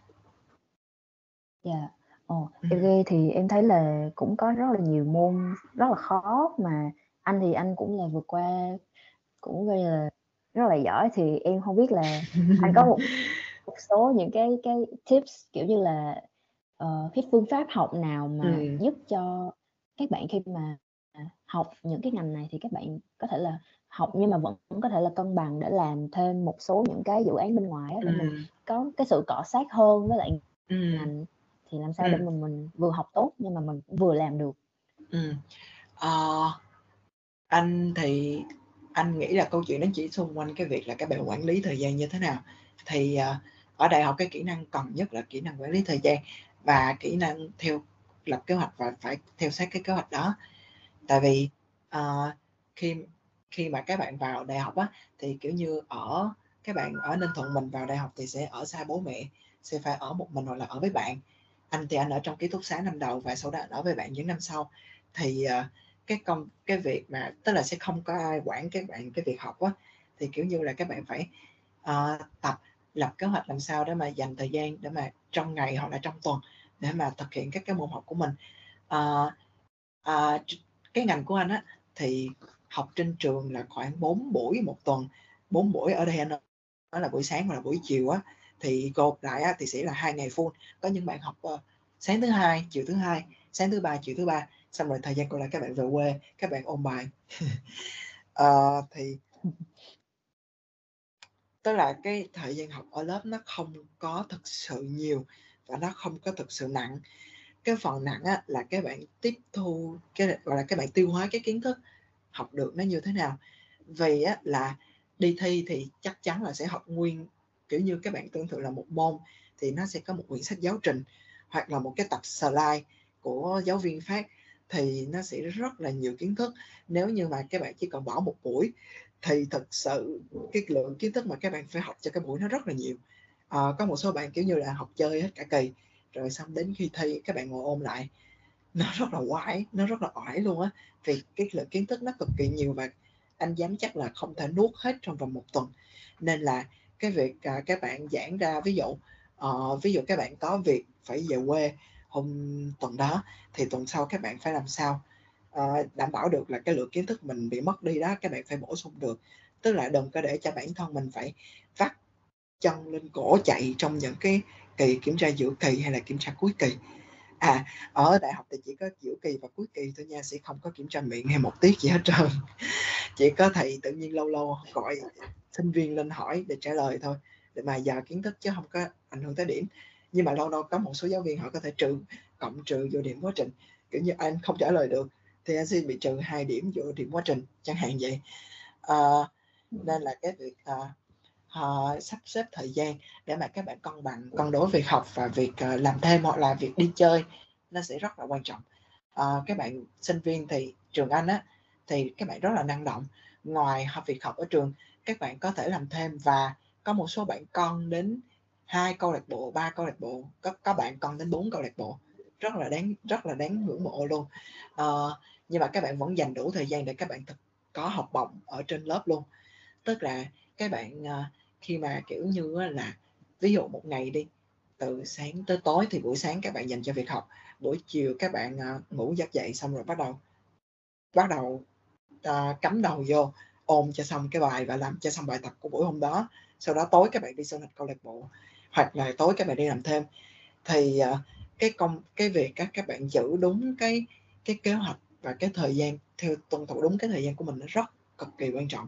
Dạ. Yeah. Ồ, ừ. thì em thấy là cũng có rất là nhiều môn rất là khó mà anh thì anh cũng là vượt qua cũng gây là rất là giỏi thì em không biết là anh có một một số những cái cái tips kiểu như là uh, cái phương pháp học nào mà ừ. giúp cho các bạn khi mà học những cái ngành này thì các bạn có thể là học nhưng mà vẫn có thể là cân bằng để làm thêm một số những cái dự án bên ngoài để ừ. mình có cái sự cọ sát hơn với lại ừ. ngành thì làm sao ừ. để mình mình vừa học tốt nhưng mà mình vừa làm được ừ. uh, anh thì anh nghĩ là câu chuyện nó chỉ xung quanh cái việc là các bạn quản lý thời gian như thế nào thì uh, ở đại học cái kỹ năng cần nhất là kỹ năng quản lý thời gian và kỹ năng theo lập kế hoạch và phải theo sát cái kế hoạch đó tại vì uh, khi khi mà các bạn vào đại học á thì kiểu như ở các bạn ở ninh thuận mình vào đại học thì sẽ ở xa bố mẹ sẽ phải ở một mình hoặc là ở với bạn anh thì anh ở trong ký túc xá năm đầu và sau đó anh ở với bạn những năm sau. Thì uh, cái công cái việc mà tức là sẽ không có ai quản các bạn cái việc học á thì kiểu như là các bạn phải uh, tập lập kế hoạch làm sao để mà dành thời gian để mà trong ngày hoặc là trong tuần để mà thực hiện các cái môn học của mình. Uh, uh, cái ngành của anh á thì học trên trường là khoảng 4 buổi một tuần. 4 buổi ở đây anh nói là buổi sáng hoặc là buổi chiều á thì gộp lại á, thì sẽ là hai ngày full. Có những bạn học uh, sáng thứ hai chiều thứ hai sáng thứ ba chiều thứ ba. Xong rồi thời gian còn lại các bạn về quê các bạn ôn bài. Uh, thì tức là cái thời gian học ở lớp nó không có thực sự nhiều và nó không có thực sự nặng. Cái phần nặng á, là các bạn tiếp thu cái gọi là các bạn tiêu hóa cái kiến thức học được nó như thế nào. Vì á, là đi thi thì chắc chắn là sẽ học nguyên kiểu như các bạn tương tự là một môn thì nó sẽ có một quyển sách giáo trình hoặc là một cái tập slide của giáo viên phát thì nó sẽ rất là nhiều kiến thức. Nếu như mà các bạn chỉ còn bỏ một buổi thì thực sự cái lượng kiến thức mà các bạn phải học cho cái buổi nó rất là nhiều. À, có một số bạn kiểu như là học chơi hết cả kỳ rồi xong đến khi thi các bạn ngồi ôm lại. Nó rất là quái nó rất là oải luôn á. Vì cái lượng kiến thức nó cực kỳ nhiều và anh dám chắc là không thể nuốt hết trong vòng một tuần. Nên là cái việc à, các bạn giảng ra ví dụ uh, ví dụ các bạn có việc phải về quê hôm tuần đó thì tuần sau các bạn phải làm sao? Uh, đảm bảo được là cái lượng kiến thức mình bị mất đi đó các bạn phải bổ sung được. Tức là đừng có để cho bản thân mình phải vắt chân lên cổ chạy trong những cái kỳ kiểm tra giữa kỳ hay là kiểm tra cuối kỳ à ở đại học thì chỉ có giữa kỳ và cuối kỳ thôi nha sẽ không có kiểm tra miệng hay một tiết gì hết trơn. Chỉ có thầy tự nhiên lâu lâu gọi sinh viên lên hỏi để trả lời thôi để mà giờ kiến thức chứ không có ảnh hưởng tới điểm. Nhưng mà lâu lâu có một số giáo viên họ có thể trừ cộng trừ vô điểm quá trình. Kiểu như anh không trả lời được thì anh sẽ bị trừ hai điểm vô điểm quá trình chẳng hạn vậy. À, nên là cái việc à, uh, sắp xếp thời gian để mà các bạn cân bằng cân đối việc học và việc uh, làm thêm hoặc là việc đi chơi. Nó sẽ rất là quan trọng. Uh, các bạn sinh viên thì trường anh á thì các bạn rất là năng động. Ngoài học việc học ở trường các bạn có thể làm thêm và có một số bạn con đến hai câu lạc bộ ba câu lạc bộ có có bạn con đến bốn câu lạc bộ. Rất là đáng rất là đáng ngưỡng mộ luôn. Uh, nhưng mà các bạn vẫn dành đủ thời gian để các bạn thực có học bổng ở trên lớp luôn. Tức là các bạn ờ, khi mà kiểu như là ví dụ một ngày đi từ sáng tới tối thì buổi sáng các bạn dành cho việc học buổi chiều các bạn ờ, ngủ giấc dậy xong rồi bắt đầu bắt đầu uh, cắm đầu vô ôm cho xong cái bài và làm cho xong bài tập của buổi hôm đó. Sau đó tối các bạn đi sinh hoạt câu lạc bộ hoặc là tối các bạn đi làm thêm. Thì uh, cái công cái việc các các bạn giữ đúng cái cái kế hoạch và cái thời gian theo tuân thủ đúng cái thời gian của mình nó rất cực kỳ quan trọng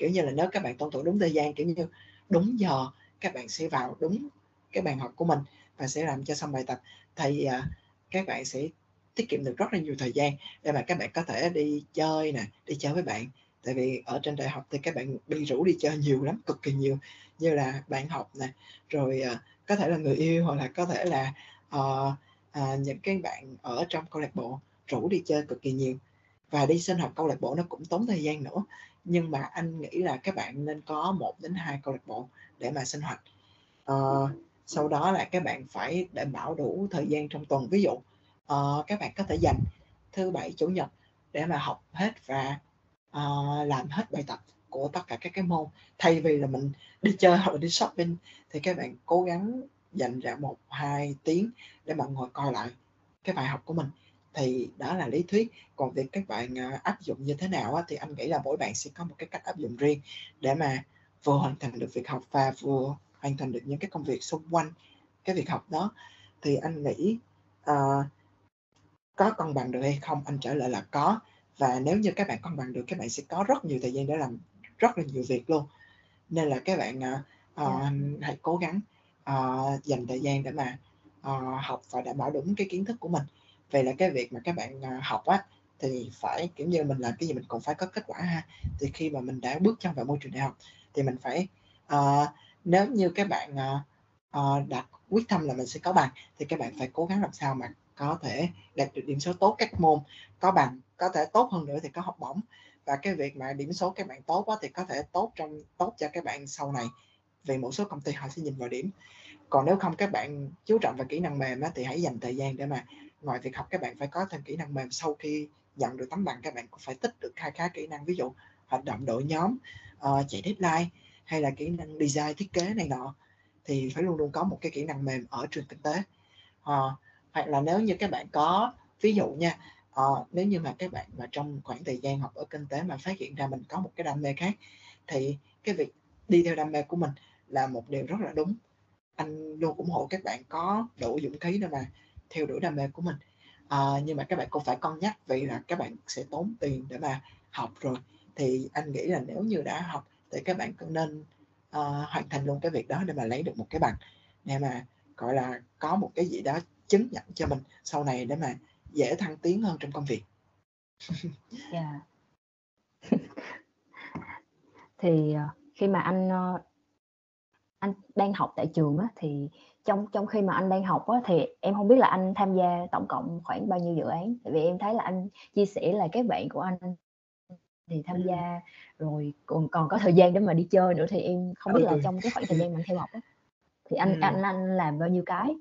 kiểu như là nếu các bạn tuân thủ đúng thời gian kiểu như đúng giờ các bạn sẽ vào đúng cái bàn học của mình và sẽ làm cho xong bài tập. Thì uh, các bạn sẽ tiết kiệm được rất là nhiều thời gian để mà các bạn có thể đi chơi nè đi chơi với bạn. Tại vì ở trên đại học thì các bạn bị rủ đi chơi nhiều lắm cực kỳ nhiều như là bạn học nè rồi uh, có thể là người yêu hoặc là có thể là uh, uh, những cái bạn ở trong câu lạc bộ rủ đi chơi cực kỳ nhiều. Và đi sinh hoạt câu lạc bộ nó cũng tốn thời gian nữa nhưng mà anh nghĩ là các bạn nên có một đến hai câu lạc bộ để mà sinh hoạt. Uh, sau đó là các bạn phải đảm bảo đủ thời gian trong tuần. Ví dụ uh, các bạn có thể dành thứ bảy chủ nhật để mà học hết và uh, làm hết bài tập của tất cả các cái môn. Thay vì là mình đi chơi hoặc là đi shopping thì các bạn cố gắng dành ra một hai tiếng để mà ngồi coi lại cái bài học của mình thì đó là lý thuyết. Còn việc các bạn à, áp dụng như thế nào á, thì anh nghĩ là mỗi bạn sẽ có một cái cách áp dụng riêng để mà vừa hoàn thành được việc học và vừa hoàn thành được những cái công việc xung quanh cái việc học đó. Thì anh nghĩ uh, có cân bằng được hay không? Anh trả lời là có. Và nếu như các bạn cân bằng được các bạn sẽ có rất nhiều thời gian để làm rất là nhiều việc luôn. Nên là các bạn uh, uh, hãy cố gắng uh, dành thời gian để mà uh, học và đảm bảo đúng cái kiến thức của mình về là cái việc mà các bạn à, học á thì phải kiểu như mình làm cái gì mình cũng phải có kết quả ha. Thì khi mà mình đã bước chân vào môi trường đại học thì mình phải uh, nếu như các bạn uh, uh, đặt quyết tâm là mình sẽ có bằng thì các bạn phải cố gắng làm sao mà có thể đạt được điểm số tốt các môn. Có bằng có thể tốt hơn nữa thì có học bổng. Và cái việc mà điểm số các bạn tốt quá thì có thể tốt trong tốt cho các bạn sau này. Vì một số công ty họ sẽ nhìn vào điểm. Còn nếu không các bạn chú trọng vào kỹ năng mềm á, thì hãy dành thời gian để mà ngoài việc học các bạn phải có thêm kỹ năng mềm sau khi nhận được tấm bằng các bạn cũng phải tích được khai khá kỹ năng ví dụ hoạt động đội nhóm uh, chạy deadline hay là kỹ năng design thiết kế này nọ. Thì phải luôn luôn có một cái kỹ năng mềm ở trường kinh tế. Uh, hoặc là nếu như các bạn có ví dụ nha uh, nếu như mà các bạn mà trong khoảng thời gian học ở kinh tế mà phát hiện ra mình có một cái đam mê khác thì cái việc đi theo đam mê của mình là một điều rất là đúng. Anh luôn ủng hộ các bạn có đủ dũng khí để mà theo đuổi đam mê của mình à, nhưng mà các bạn cũng phải cân nhắc vì là các bạn sẽ tốn tiền để mà học rồi thì anh nghĩ là nếu như đã học thì các bạn cũng nên uh, hoàn thành luôn cái việc đó để mà lấy được một cái bằng để mà gọi là có một cái gì đó chứng nhận cho mình sau này để mà dễ thăng tiến hơn trong công việc. yeah. Dạ. thì ờ, khi mà anh anh đang học tại trường á thì trong trong khi mà anh đang học á thì em không biết là anh tham gia tổng cộng khoảng bao nhiêu dự án. Tại vì em thấy là anh chia sẻ là các bạn của anh thì tham gia rồi còn còn có thời gian để mà đi chơi nữa thì em không biết là ừ. trong cái khoảng thời gian mình theo học á thì anh ừ. anh anh làm bao nhiêu cái?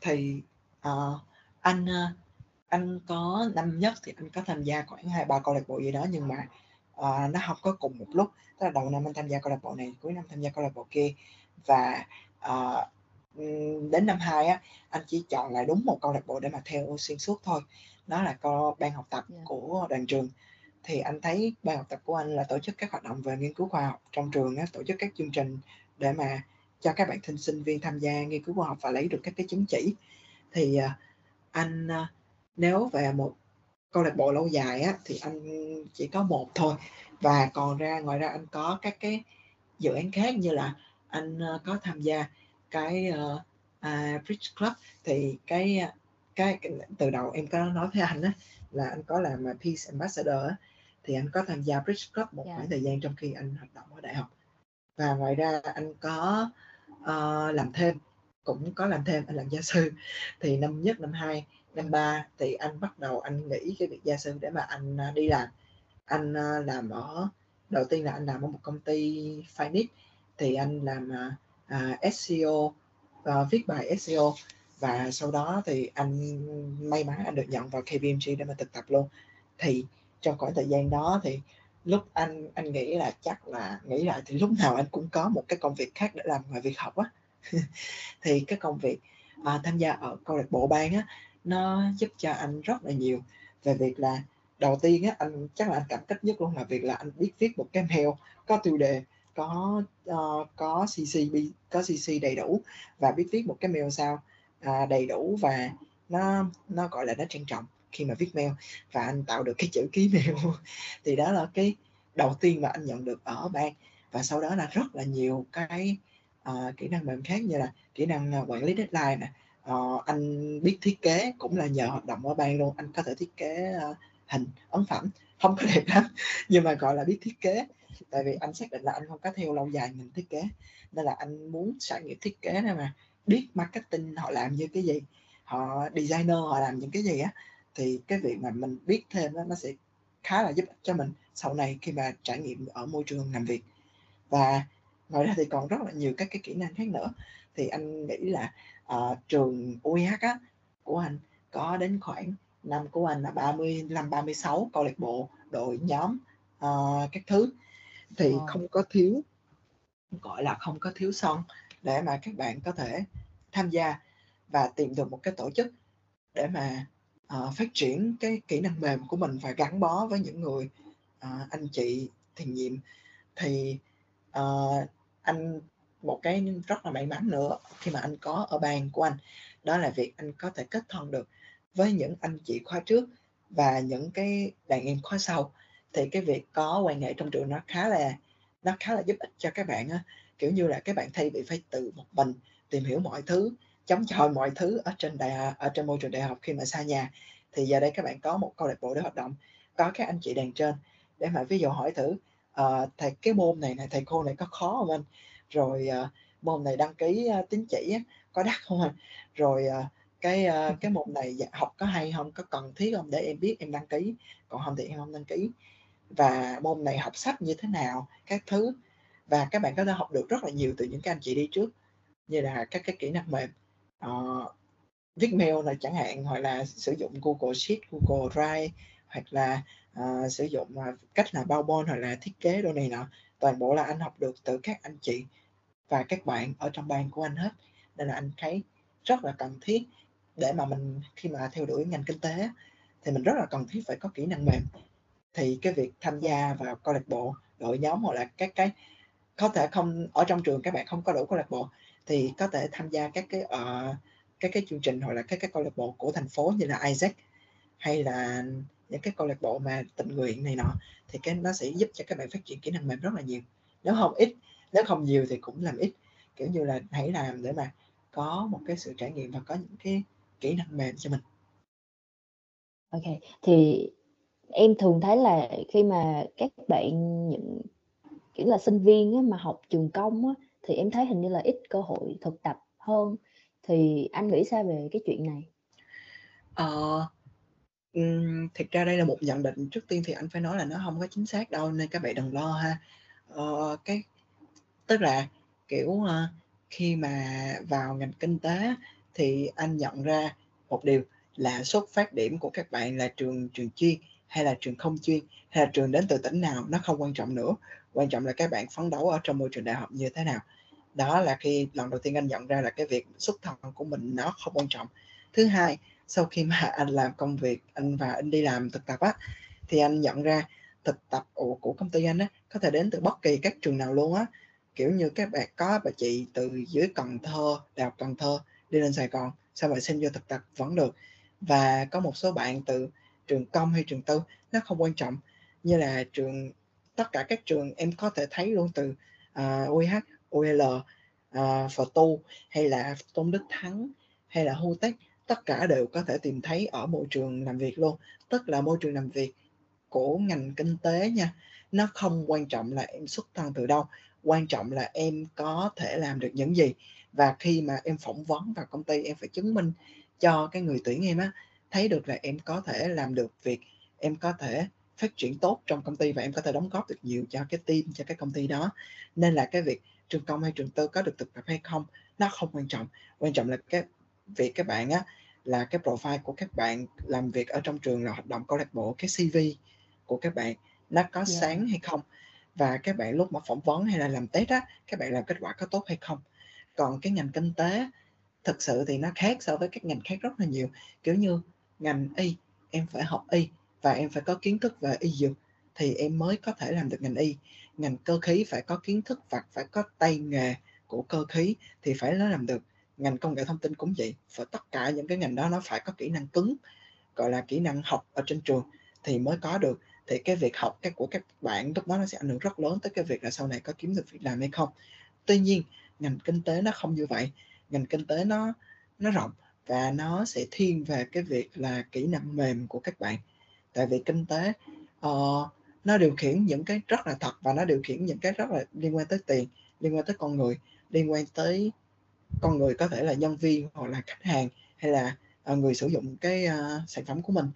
Thì uh, anh uh, anh có năm nhất thì anh có tham gia khoảng hai ba câu lạc bộ gì đó nhưng mà uh, nó không có cùng một lúc. Tức là đầu năm anh tham gia câu lạc bộ này cuối năm tham gia câu lạc bộ kia. Và uh, đến năm hai á anh chỉ chọn lại đúng một câu lạc bộ để mà theo xuyên suốt thôi. Đó là câu ban học tập yeah. của đoàn trường. Thì anh thấy ban học tập của anh là tổ chức các hoạt động về nghiên cứu khoa học trong trường á, tổ chức các chương trình để mà cho các bạn sinh sinh viên tham gia nghiên cứu khoa học và lấy được các cái chứng chỉ. Thì uh, anh uh, nếu về một câu lạc bộ lâu dài á thì anh chỉ có một thôi. Và còn ra ngoài ra anh có các cái dự án khác như là anh uh, có tham gia cái uh, uh, Bridge Club. Thì cái cái, từ đầu em có nói với anh á là anh có làm Peace Ambassador á, thì anh có tham gia Bridge Club một yeah. khoảng thời gian trong khi anh hoạt động ở đại học. Và ngoài ra anh có uh, làm thêm cũng có làm thêm anh làm gia sư. Thì năm nhất năm hai năm ba thì anh bắt đầu anh nghĩ cái việc gia sư để mà anh uh, đi làm. Anh làm ở đầu tiên là anh làm ở một công ty finance thì anh làm À, uh, SEO uh, à, viết bài SEO và sau đó thì anh may mắn anh được nhận vào KPMG để mà thực tập luôn. Thì trong khoảng thời gian đó thì lúc anh anh nghĩ là chắc là nghĩ lại thì lúc nào anh cũng có một cái công việc khác để làm ngoài việc học á. Thì cái công việc à, tham gia ở câu lạc bộ ban á nó giúp cho anh rất là nhiều. Về việc là đầu tiên á anh chắc là anh cảm kích nhất luôn là việc là anh biết viết một cái mail có tiêu đề có uh, có CC có CC đầy đủ và biết viết một cái mail sao uh, đầy đủ và nó nó gọi là nó trang trọng khi mà viết mail và anh tạo được cái chữ ký mail. Thì đó là cái đầu tiên mà anh nhận được ở ban và sau đó là rất là nhiều cái uh, kỹ năng mềm khác như là kỹ năng ờ, quản lý deadline nè. Uh, anh biết thiết kế cũng là nhờ hoạt động ở ban luôn anh có thể thiết kế uh, hình ấn phẩm không có đẹp lắm. Nhưng mà gọi là biết thiết kế. Tại vì anh xác định là anh không có theo lâu dài ngành thiết kế. Nên là anh muốn trải nghiệm thiết kế này mà biết marketing họ làm như cái gì. Họ designer họ làm những cái gì á. Thì cái việc mà mình biết thêm đó, nó sẽ khá là giúp cho mình sau này khi mà trải nghiệm ở môi trường làm việc. Và ngoài ra thì còn rất là nhiều các cái kỹ năng khác nữa. Thì anh nghĩ là uh, trường UIH á, của anh có đến khoảng năm của anh là 35 36 câu lạc bộ đội nhóm uh, các thứ thì wow. không có thiếu gọi là không có thiếu son để mà các bạn có thể tham gia và tìm được một cái tổ chức để mà uh, phát triển cái kỹ năng mềm của mình và gắn bó với những người uh, anh chị thiền nhiệm thì uh, anh một cái rất là may mắn nữa khi mà anh có ở bàn của anh đó là việc anh có thể kết thân được với những anh chị khóa trước và những cái đàn em khóa sau thì cái việc có quan hệ trong trường nó khá là nó khá là giúp ích cho các bạn á. Kiểu như là các bạn thay vì phải tự một mình tìm hiểu mọi thứ chống chọi mọi thứ ở trên đại ở trên môi trường đại học khi mà xa nhà thì giờ đây các bạn có một câu lạc bộ để hoạt động có các anh chị đàn trên. Để mà ví dụ hỏi thử uh, thầy cái môn này này thầy cô này có khó không anh? Rồi uh, môn này đăng ký uh, tín chỉ á, có đắt không anh? Rồi uh, cái uh, cái môn này dạ, học có hay không có cần thiết không? Để em biết em đăng ký. Còn không thì em không đăng ký. Và môn này học sách như thế nào các thứ. Và các bạn có thể học được rất là nhiều từ những các anh chị đi trước như là các cái kỹ năng mềm. Ờ, uh, viết mail là chẳng hạn hoặc là sử dụng Google Sheet, Google Drive hoặc là uh, sử dụng uh, cách là bao hoặc là thiết kế đồ này nọ. Toàn bộ là anh học được từ các anh chị và các bạn ở trong ban của anh hết. Nên là anh thấy rất là cần thiết để mà mình khi mà theo đuổi ngành kinh tế thì mình rất là cần thiết phải có kỹ năng mềm. Thì cái việc tham gia vào câu lạc bộ đội nhóm hoặc là các cái có thể không ở trong trường các bạn không có đủ câu lạc bộ thì có thể tham gia các cái uh, các cái chương trình hoặc là các cái câu lạc bộ của thành phố như là Isaac hay là những cái câu lạc bộ mà tình nguyện này nọ thì cái nó sẽ giúp cho các bạn phát triển kỹ năng mềm rất là nhiều. Nếu không ít nếu không nhiều thì cũng làm ít. Kiểu như là hãy làm để mà có một cái sự trải nghiệm và có những cái kỹ năng mềm cho mình. Ok thì em thường thấy là khi mà các bạn những kiểu là sinh viên á, mà học trường công á, thì em thấy hình như là ít cơ hội thực tập hơn. Thì anh nghĩ sao về cái chuyện này? Ờ um, thực ra đây là một nhận định trước tiên thì anh phải nói là nó không có chính xác đâu nên các bạn đừng lo ha. Ờ, cái tức là kiểu uh, khi mà vào ngành kinh tế thì anh nhận ra một điều là xuất phát điểm của các bạn là trường trường chuyên hay là trường không chuyên, hay là trường đến từ tỉnh nào nó không quan trọng nữa. Quan trọng là các bạn phấn đấu ở trong môi trường đại học như thế nào. Đó là khi lần đầu tiên anh nhận ra là cái việc xuất thân của mình nó không quan trọng. Thứ hai, sau khi mà anh làm công việc, anh và anh đi làm thực tập á, thì anh nhận ra thực tập của công ty anh á, có thể đến từ bất kỳ các trường nào luôn á. Kiểu như các bạn có bà chị từ dưới Cần Thơ, đại học Cần Thơ đi lên Sài Gòn sao vậy xin vô thực tập vẫn được. Và có một số bạn từ trường công hay trường tư nó không quan trọng. Như là trường tất cả các trường em có thể thấy luôn từ à, uh, UH, UL, uh, à, Phật Tu hay là Tôn Đức Thắng hay là Hu Tech tất cả đều có thể tìm thấy ở môi trường làm việc luôn. Tức là môi trường làm việc của ngành kinh tế nha nó không quan trọng là em xuất thân từ đâu. Quan trọng là em có thể làm được những gì và khi mà em phỏng vấn vào công ty em phải chứng minh cho cái người tuyển em á thấy được là em có thể làm được việc em có thể phát triển tốt trong công ty và em có thể đóng góp được nhiều cho cái team cho cái công ty đó nên là cái việc trường công hay trường tư có được thực tập hay không nó không quan trọng quan trọng là cái việc các bạn á là cái profile của các bạn làm việc ở trong trường là hoạt động câu lạc bộ cái CV của các bạn nó có yeah. Dạ. sáng hay không và các bạn lúc mà phỏng vấn hay là làm test á các bạn làm kết quả có tốt hay không còn cái ngành kinh tế, thực sự thì nó khác so với các ngành khác rất là nhiều. Kiểu như ngành y, em phải học y và em phải có kiến thức về y dược thì em mới có thể làm được ngành y. Ngành cơ khí phải có kiến thức và phải có tay nghề của cơ khí thì phải nó làm được. Ngành công nghệ thông tin cũng vậy, phải tất cả những cái ngành đó nó phải có kỹ năng cứng, gọi là kỹ năng học ở trên trường thì mới có được. Thì cái việc học các của các bạn lúc đó nó sẽ ảnh hưởng rất lớn tới cái việc là sau này có kiếm được việc làm hay không. Tuy nhiên ngành kinh tế nó không như vậy. Ngành kinh tế nó nó rộng và nó sẽ thiên về cái việc là kỹ năng mềm của các bạn. Tại vì kinh tế uh, nó điều khiển những cái rất là thật và nó điều khiển những cái rất là liên quan tới tiền liên quan tới con người liên quan tới con người có thể là nhân viên hoặc là khách hàng hay là uh, người sử dụng cái uh, sản phẩm của mình.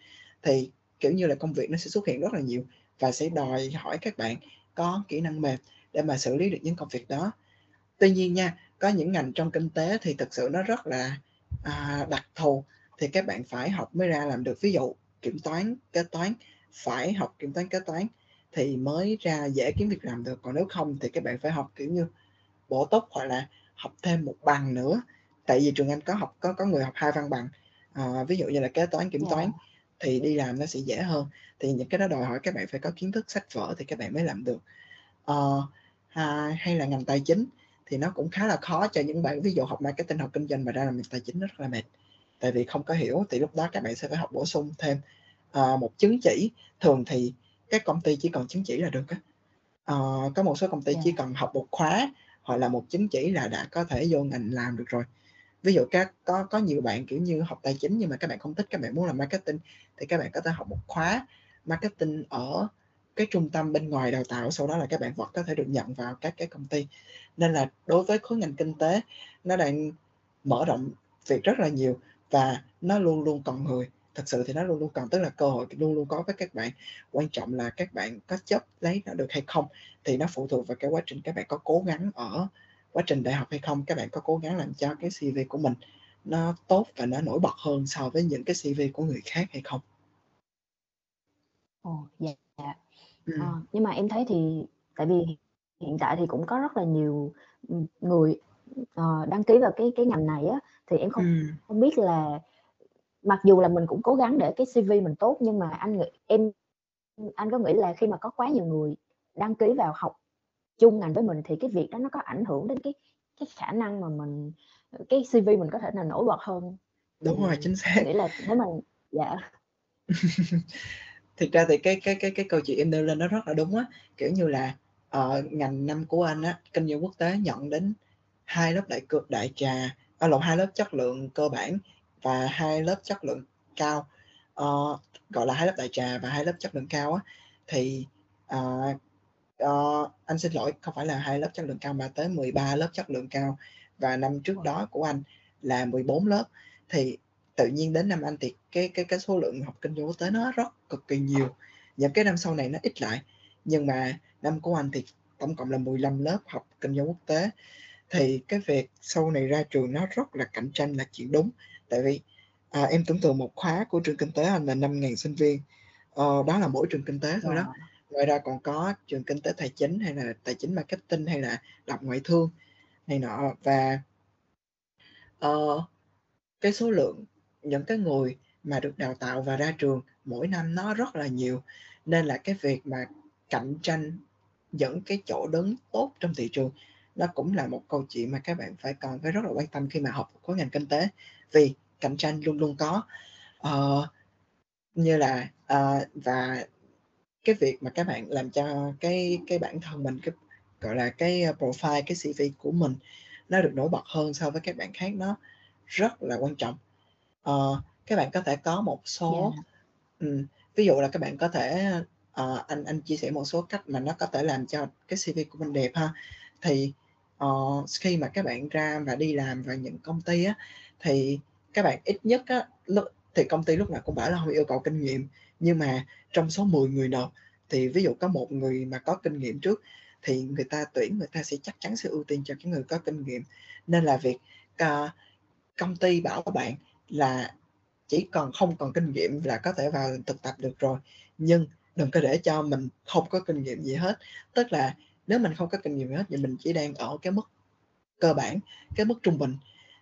Thì kiểu như là công việc nó sẽ xuất hiện rất là nhiều và sẽ đòi hỏi các bạn có kỹ năng mềm để mà xử lý được những công việc đó tuy nhiên nha có những ngành trong kinh tế thì thực sự nó rất là à, đặc thù. Thì các bạn phải học mới ra làm được. Ví dụ kiểm toán kế toán phải học kiểm toán kế toán thì mới ra dễ kiếm việc làm được. Còn nếu không thì các bạn phải học kiểu như bổ túc hoặc là học thêm một bằng nữa. Tại vì trường anh có học có có người học hai văn bằng. À, ví dụ như là kế toán kiểm toán thì đi làm nó sẽ dễ hơn. Thì những cái đó đòi hỏi các bạn phải có kiến thức sách vở thì các bạn mới làm được. À, hay là ngành tài chính thì nó cũng khá là khó cho những bạn ví dụ học marketing học kinh doanh mà ra làm tài chính rất là mệt. Tại vì không có hiểu thì lúc đó các bạn sẽ phải học bổ sung thêm uh, một chứng chỉ. Thường thì các công ty chỉ cần chứng chỉ là được á. Uh, có một số công ty yeah. chỉ cần học một khóa hoặc là một chứng chỉ là đã có thể vô ngành làm được rồi. Ví dụ các có có nhiều bạn kiểu như học tài chính nhưng mà các bạn không thích các bạn muốn làm marketing thì các bạn có thể học một khóa marketing ở cái trung tâm bên ngoài đào tạo sau đó là các bạn vẫn có thể được nhận vào các cái công ty. Nên là đối với khối ngành kinh tế nó đang mở rộng việc rất là nhiều và nó luôn luôn còn người. Thật sự thì nó luôn luôn còn tức là cơ hội luôn luôn có với các bạn. Quan trọng là các bạn có chấp lấy nó được hay không thì nó phụ thuộc vào cái quá trình các bạn có cố gắng ở quá trình đại học hay không. Các bạn có cố gắng làm cho cái CV của mình nó tốt và nó nổi bật hơn so với những cái CV của người khác hay không. Ồ, dạ, Yeah. Ờ, nhưng mà em thấy thì tại vì hiện tại thì cũng có rất là nhiều người uh, đăng ký vào cái cái ngành này á thì em không ừ. không biết là mặc dù là mình cũng cố gắng để cái CV mình tốt nhưng mà anh nghĩ em anh có nghĩ là khi mà có quá nhiều người đăng ký vào học chung ngành với mình thì cái việc đó nó có ảnh hưởng đến cái cái khả năng mà mình cái CV mình có thể là nổi bật hơn đúng rồi chính xác. nghĩa là nếu mà dạ thực ra thì cái cái cái cái câu chuyện em nêu lên nó rất là đúng á. Kiểu như là ở ngành năm của anh á kinh doanh quốc tế nhận đến hai lớp đại cực đại trà ở à, lộn hai lớp chất lượng cơ bản và hai lớp chất lượng cao. Uh, gọi là hai lớp đại trà và hai lớp chất lượng cao á. Thì uh, uh, anh xin lỗi không phải là hai lớp chất lượng cao mà tới 13 lớp chất lượng cao. Và năm trước đó của anh là 14 lớp. Thì tự nhiên đến năm anh thì cái cái cái số lượng học kinh doanh quốc tế nó rất cực kỳ nhiều. Những cái năm sau này nó ít lại. Nhưng mà năm của anh thì tổng cộng là 15 lớp học kinh doanh quốc tế. Thì cái việc sau này ra trường nó rất là cạnh tranh là chuyện đúng. Tại vì à, em tưởng tượng một khóa của trường kinh tế anh là 5.000 sinh viên. Ờ, đó là mỗi trường kinh tế thôi đó. Ngoài ra còn có trường kinh tế tài chính hay là tài chính marketing hay là đọc ngoại thương này nọ. Và uh, cái số lượng những cái người mà được đào tạo và ra trường mỗi năm nó rất là nhiều. Nên là cái việc mà cạnh tranh những cái chỗ đứng tốt trong thị trường nó cũng là một câu chuyện mà các bạn phải cần phải rất là quan tâm khi mà học khối ngành kinh tế. Vì cạnh tranh luôn luôn có. Uh, như là uh, và cái việc mà các bạn làm cho cái cái bản thân mình cái gọi là cái ờ, profile cái CV của mình nó được nổi bật hơn so với các bạn khác nó rất là quan trọng uh, các bạn có thể có một số yeah. um, ví dụ là các bạn có thể uh, anh anh chia sẻ một số cách mà nó có thể làm cho cái CV của mình đẹp ha thì uh, khi mà các bạn ra và đi làm vào những công ty á thì các bạn ít nhất á lúc thì công ty lúc nào cũng bảo là không yêu cầu kinh nghiệm nhưng mà trong số 10 người nộp thì ví dụ có một người mà có kinh nghiệm trước thì người ta tuyển người ta sẽ chắc chắn sẽ ưu tiên cho cái người có kinh nghiệm nên là việc uh, công ty bảo bạn là chỉ còn không còn kinh nghiệm là có thể vào thực tập được rồi nhưng đừng có để cho mình không có kinh nghiệm gì hết tức là nếu mình không có kinh nghiệm gì hết thì mình chỉ đang ở cái mức cơ bản cái mức trung bình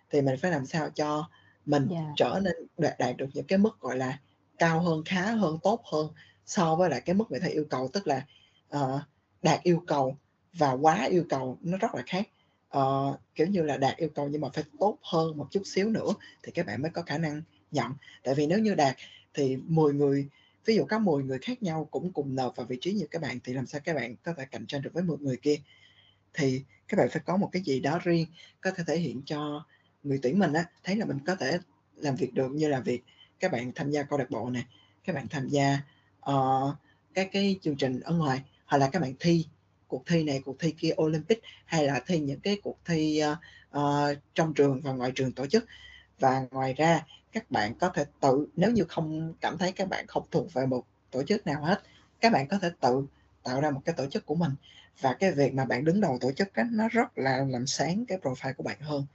thì mình phải làm sao cho mình yeah. Dạ. trở nên đạt, đạt được những cái mức gọi là cao hơn khá hơn tốt hơn so với lại cái mức người ta yêu cầu tức là uh, đạt yêu cầu và quá yêu cầu nó rất là khác uh, kiểu như là đạt yêu cầu nhưng mà phải tốt hơn một chút xíu nữa thì các bạn mới có khả năng nhận. Tại vì nếu như đạt thì 10 người ví dụ có 10 người khác nhau cũng cùng nộp vào vị trí như các bạn thì làm sao các bạn có thể cạnh tranh được với 10 người kia? Thì các bạn phải có một cái gì đó riêng có thể thể hiện cho người tuyển mình á thấy là mình có thể làm việc được như là việc các bạn tham gia câu lạc bộ này các bạn tham gia uh, các cái chương trình ở ngoài hoặc là các bạn thi cuộc thi này cuộc thi kia Olympic hay là thi những cái cuộc thi uh, uh, trong trường và ngoài trường tổ chức? Và ngoài ra các bạn có thể tự nếu như không cảm thấy các bạn không thuộc về một tổ chức nào hết các bạn có thể tự tạo ra một cái tổ chức của mình. Và cái việc mà bạn đứng đầu tổ chức đó, nó rất là làm sáng cái profile của bạn hơn.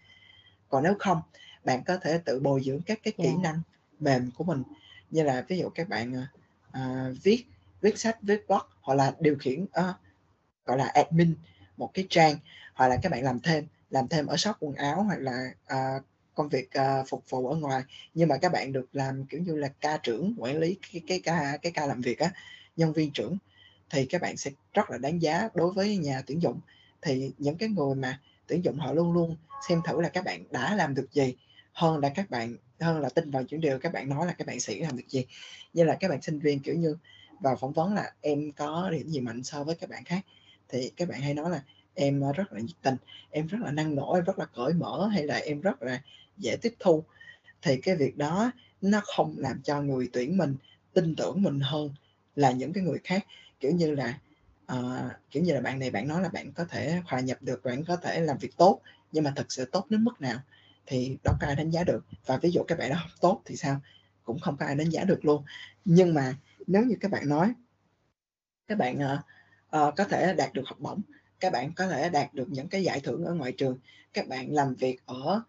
Còn nếu không bạn có thể tự bồi dưỡng các cái kỹ yeah. năng mềm của mình. Như là ví dụ các bạn uh, viết viết sách viết blog hoặc là điều khiển uh, gọi là admin một cái trang hoặc là các bạn làm thêm làm thêm ở shop quần áo hoặc là uh, công việc uh, phục vụ ở ngoài. Nhưng mà các bạn được làm kiểu như là ca trưởng quản lý cái cái ca cái ca làm việc á nhân viên trưởng thì các bạn sẽ rất là đáng giá đối với nhà tuyển dụng. Thì những cái người mà tuyển dụng họ luôn luôn xem thử là các bạn đã làm được gì hơn là các bạn hơn là tin vào những điều các bạn nói là các bạn sẽ làm được gì. Như là các bạn sinh viên kiểu như vào phỏng vấn là em có điểm gì mạnh so với các bạn khác thì các bạn hay nói là em ờ, rất là nhiệt tình em rất là năng nổ em rất là cởi mở hay là em rất là dễ tiếp thu. Thì cái việc đó nó không làm cho người tuyển mình tin tưởng mình hơn là những cái người khác. Kiểu như là uh, kiểu như là bạn này bạn nói là bạn có thể hòa nhập được bạn có thể làm việc tốt nhưng mà thật sự tốt đến mức nào thì đâu có ai đánh giá được. Và ví dụ các bạn đó không tốt thì sao? Cũng không có ai đánh giá được luôn. Nhưng mà nếu như các bạn nói các bạn uh, uh, có thể đạt được học bổng. Các bạn có thể đạt được những cái giải thưởng ở ngoài trường. Các bạn làm việc ở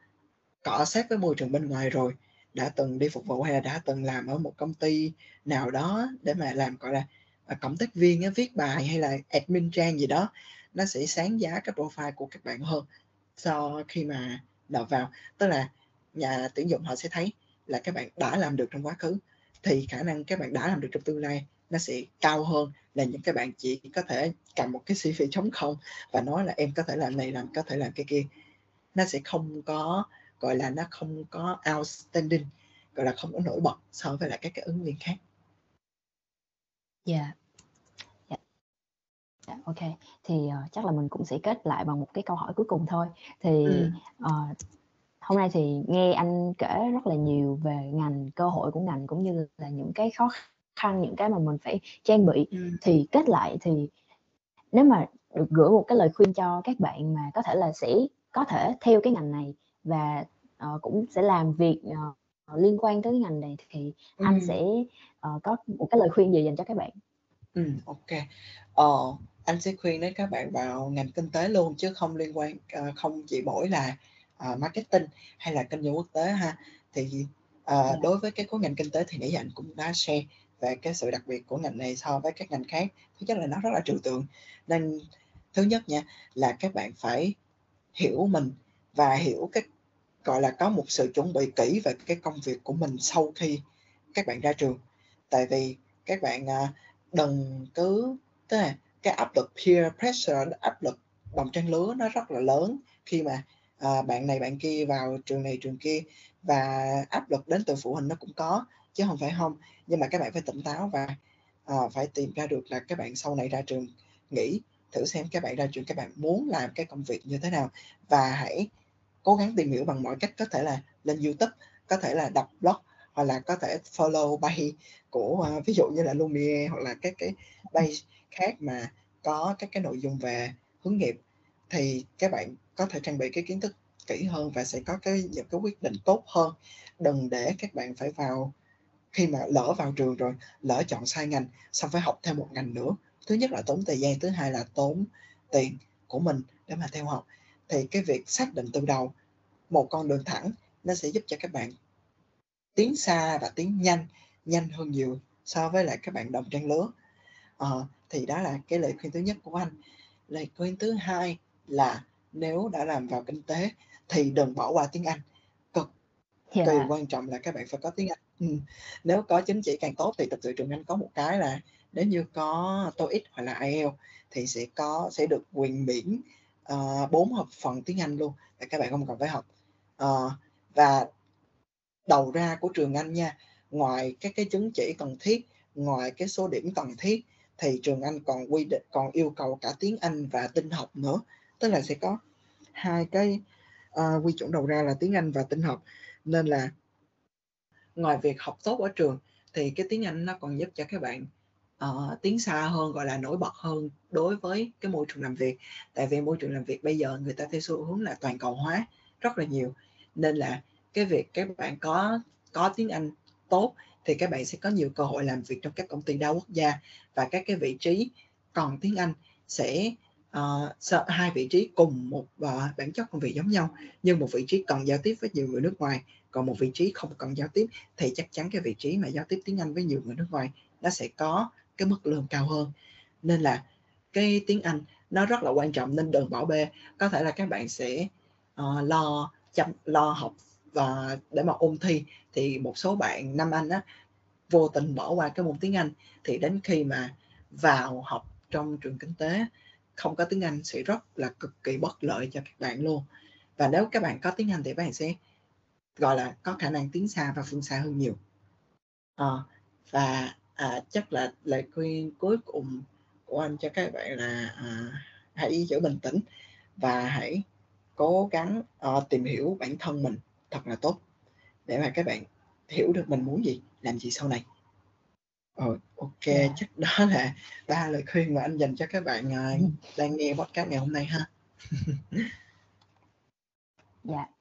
cọ sát với môi trường bên ngoài rồi đã từng đi phục vụ hay là đã từng làm ở một công ty nào đó để mà làm gọi là à, cộng tác viên viết bài hay là admin trang gì đó nó sẽ sáng giá cái profile của các bạn hơn so khi mà nộp vào. Tức là nhà tuyển dụng họ sẽ thấy là các bạn đã làm được trong quá khứ thì khả năng các bạn đã làm được trong tương lai nó sẽ cao hơn là những cái bạn chỉ có thể cầm một cái CV trống không và nói là em có thể làm này làm có thể làm cái kia nó sẽ không có gọi là nó không có outstanding gọi là không có nổi bật so với lại các cái ứng viên khác. Dạ. Yeah. Yeah. Yeah, ok thì uh, chắc là mình cũng sẽ kết lại bằng một cái câu hỏi cuối cùng thôi thì ừ. uh, hôm nay thì nghe anh kể rất là nhiều về ngành cơ hội của ngành cũng như là những cái khó khăn những cái mà mình phải trang bị ừ. thì kết lại thì nếu mà được gửi một cái lời khuyên cho các bạn mà có thể là sẽ có thể theo cái ngành này và uh, cũng sẽ làm việc uh, liên quan tới cái ngành này thì ừ. anh sẽ uh, có một cái lời khuyên gì dành cho các bạn ừ, ok ờ, anh sẽ khuyên đến các bạn vào ngành kinh tế luôn chứ không liên quan uh, không chỉ mỗi là uh, marketing hay là kinh doanh quốc tế ha thì uh, yeah. Dạ. đối với cái khối ngành kinh tế thì nãy giờ anh cũng đã share về cái sự đặc biệt của ngành này so với các ngành khác. Thứ nhất là nó rất là trừu tượng. Nên thứ nhất nha là các bạn phải hiểu mình và hiểu cái gọi là có một sự chuẩn bị kỹ về cái công việc của mình sau khi các bạn ra trường. Tại vì các bạn à, đừng cứ tức là cái áp lực peer pressure áp lực đồng trang lứa nó rất là lớn khi mà à, bạn này bạn kia vào trường này trường kia và áp lực đến từ phụ huynh nó cũng có chứ không phải không. Nhưng mà các bạn phải tỉnh táo và à, phải tìm ra được là các bạn sau này ra trường nghĩ thử xem các bạn ra trường các bạn muốn làm cái công việc như thế nào. Và hãy cố gắng tìm hiểu bằng mọi cách có thể là lên YouTube có thể là đọc blog hoặc là có thể follow bay của uh, ví dụ như là Lumiere hoặc là các cái bay khác mà có các cái nội dung về hướng nghiệp. Thì các bạn có thể trang bị cái kiến thức kỹ hơn và sẽ có cái những cái quyết định tốt hơn. Đừng để các bạn phải vào khi mà lỡ vào trường rồi lỡ chọn sai ngành xong phải học thêm một ngành nữa. Thứ nhất là tốn thời gian thứ hai là tốn tiền của mình để mà theo học. Thì cái việc xác định từ đầu một con đường thẳng nó sẽ giúp cho các bạn tiến xa và tiến nhanh nhanh hơn nhiều so với lại các bạn đồng trang lứa. À, thì đó là cái lời khuyên thứ nhất của anh. Lời khuyên thứ hai là nếu đã làm vào kinh tế thì đừng bỏ qua tiếng Anh. Cực yeah. kỳ quan trọng là các bạn phải có tiếng Anh ừ. nếu có chứng chỉ càng tốt thì thực sự trường Anh có một cái là nếu như có TOEIC hoặc là IELTS thì sẽ có sẽ được quyền miễn ờ, uh, học phần tiếng Anh luôn và các bạn không cần phải học. Uh, và đầu ra của trường Anh nha ngoài các cái chứng chỉ cần thiết ngoài cái số điểm cần thiết thì trường Anh còn quy định còn yêu cầu cả tiếng Anh và tin học nữa. Tức là sẽ có hai cái uh, quy chuẩn đầu ra là tiếng Anh và tin học. Nên là ngoài việc học tốt ở trường thì cái tiếng Anh nó còn giúp cho các bạn uh, tiến xa hơn gọi là nổi bật hơn đối với cái môi trường làm việc. Tại vì môi trường làm việc bây giờ người ta theo xu hướng là toàn cầu hóa rất là nhiều. Nên là cái việc các bạn có có tiếng Anh tốt thì các bạn sẽ có nhiều cơ hội làm việc trong các công ty đa quốc gia và các cái vị trí còn tiếng Anh sẽ uh, hai vị trí cùng một uh, bản chất công việc giống nhau nhưng một vị trí cần giao tiếp với nhiều người nước ngoài còn một vị trí không cần giao tiếp thì chắc chắn cái vị trí mà giao tiếp tiếng Anh với nhiều người nước ngoài nó sẽ có cái mức lương cao hơn. Nên là cái tiếng Anh nó rất là quan trọng nên đừng bỏ bê. Có thể là các bạn sẽ uh, lo chăm lo học và để mà ôn thi thì một số bạn năm Anh á vô tình bỏ qua cái môn tiếng Anh thì đến khi mà vào học trong trường kinh tế không có tiếng Anh sẽ rất là cực kỳ bất lợi cho các bạn luôn. Và nếu các bạn có tiếng Anh thì các bạn sẽ gọi là có khả năng tiến xa và phương xa hơn nhiều à, và à, chắc là lời khuyên cuối cùng của anh cho các bạn là à, hãy giữ bình tĩnh và hãy cố gắng uh, tìm hiểu bản thân mình thật là tốt để mà các bạn hiểu được mình muốn gì làm gì sau này Ờ, ok, Dạ. chắc đó là ba lời khuyên mà anh dành cho các bạn, ờ, đang nghe podcast ngày hôm nay ha. Dạ.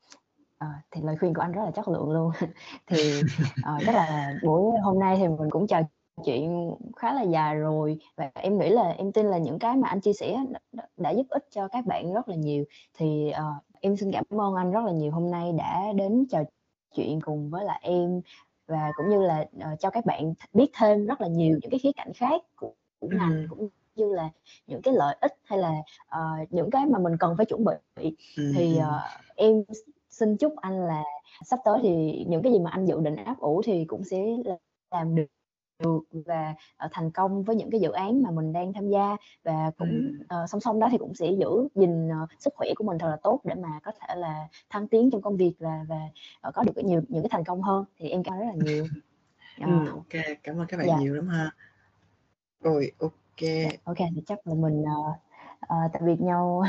Ờ, thì lời khuyên của anh rất là chất lượng luôn. Thì, ờ, chắc là buổi hôm nay thì mình cũng trò chuyện khá là dài rồi. Và em nghĩ là em tin là những cái mà anh chia sẻ đã đã giúp ích cho các bạn rất là nhiều. Thì, ờ, em xin cảm ơn anh rất là nhiều hôm nay đã đến trò chuyện cùng với lại em. Và cũng như là uh, cho các bạn biết thêm rất là nhiều những cái khía cạnh khác của, của ngành cũng như là những cái lợi ích hay là uh, những cái mà mình cần phải chuẩn bị. Thì uh, em xin chúc anh là sắp tới thì những cái gì mà anh dự định áp ủ thì cũng sẽ làm được được và uh, thành công với những cái dự án mà mình đang tham gia và cũng uh, song song đó thì cũng sẽ giữ gìn uh, sức khỏe của mình thật là tốt để mà có thể là thăng tiến trong công việc và và uh, có được nhiều những cái thành công hơn thì em cảm ơn rất là nhiều. Uh, ừ, ok, cảm ơn các bạn. Dạ. nhiều lắm ha. Rồi, ok. Dạ, ok, thì chắc là mình uh, uh, tạm biệt nhau.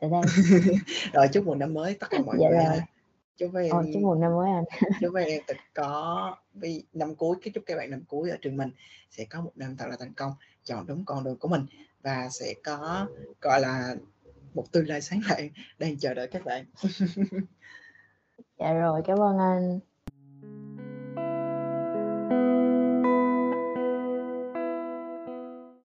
Tại đây. rồi chúc mừng năm mới tất cả mọi dạ người. Rồi chúc với em chúc mừng năm mới anh. chúc với em thật có vì năm cuối cái chúc các bạn năm cuối ở trường mình sẽ có một năm thật là thành công chọn đúng con đường của mình và sẽ có gọi là một tương lai sáng lạng đang chờ đợi các bạn. Dạ rồi cảm ơn anh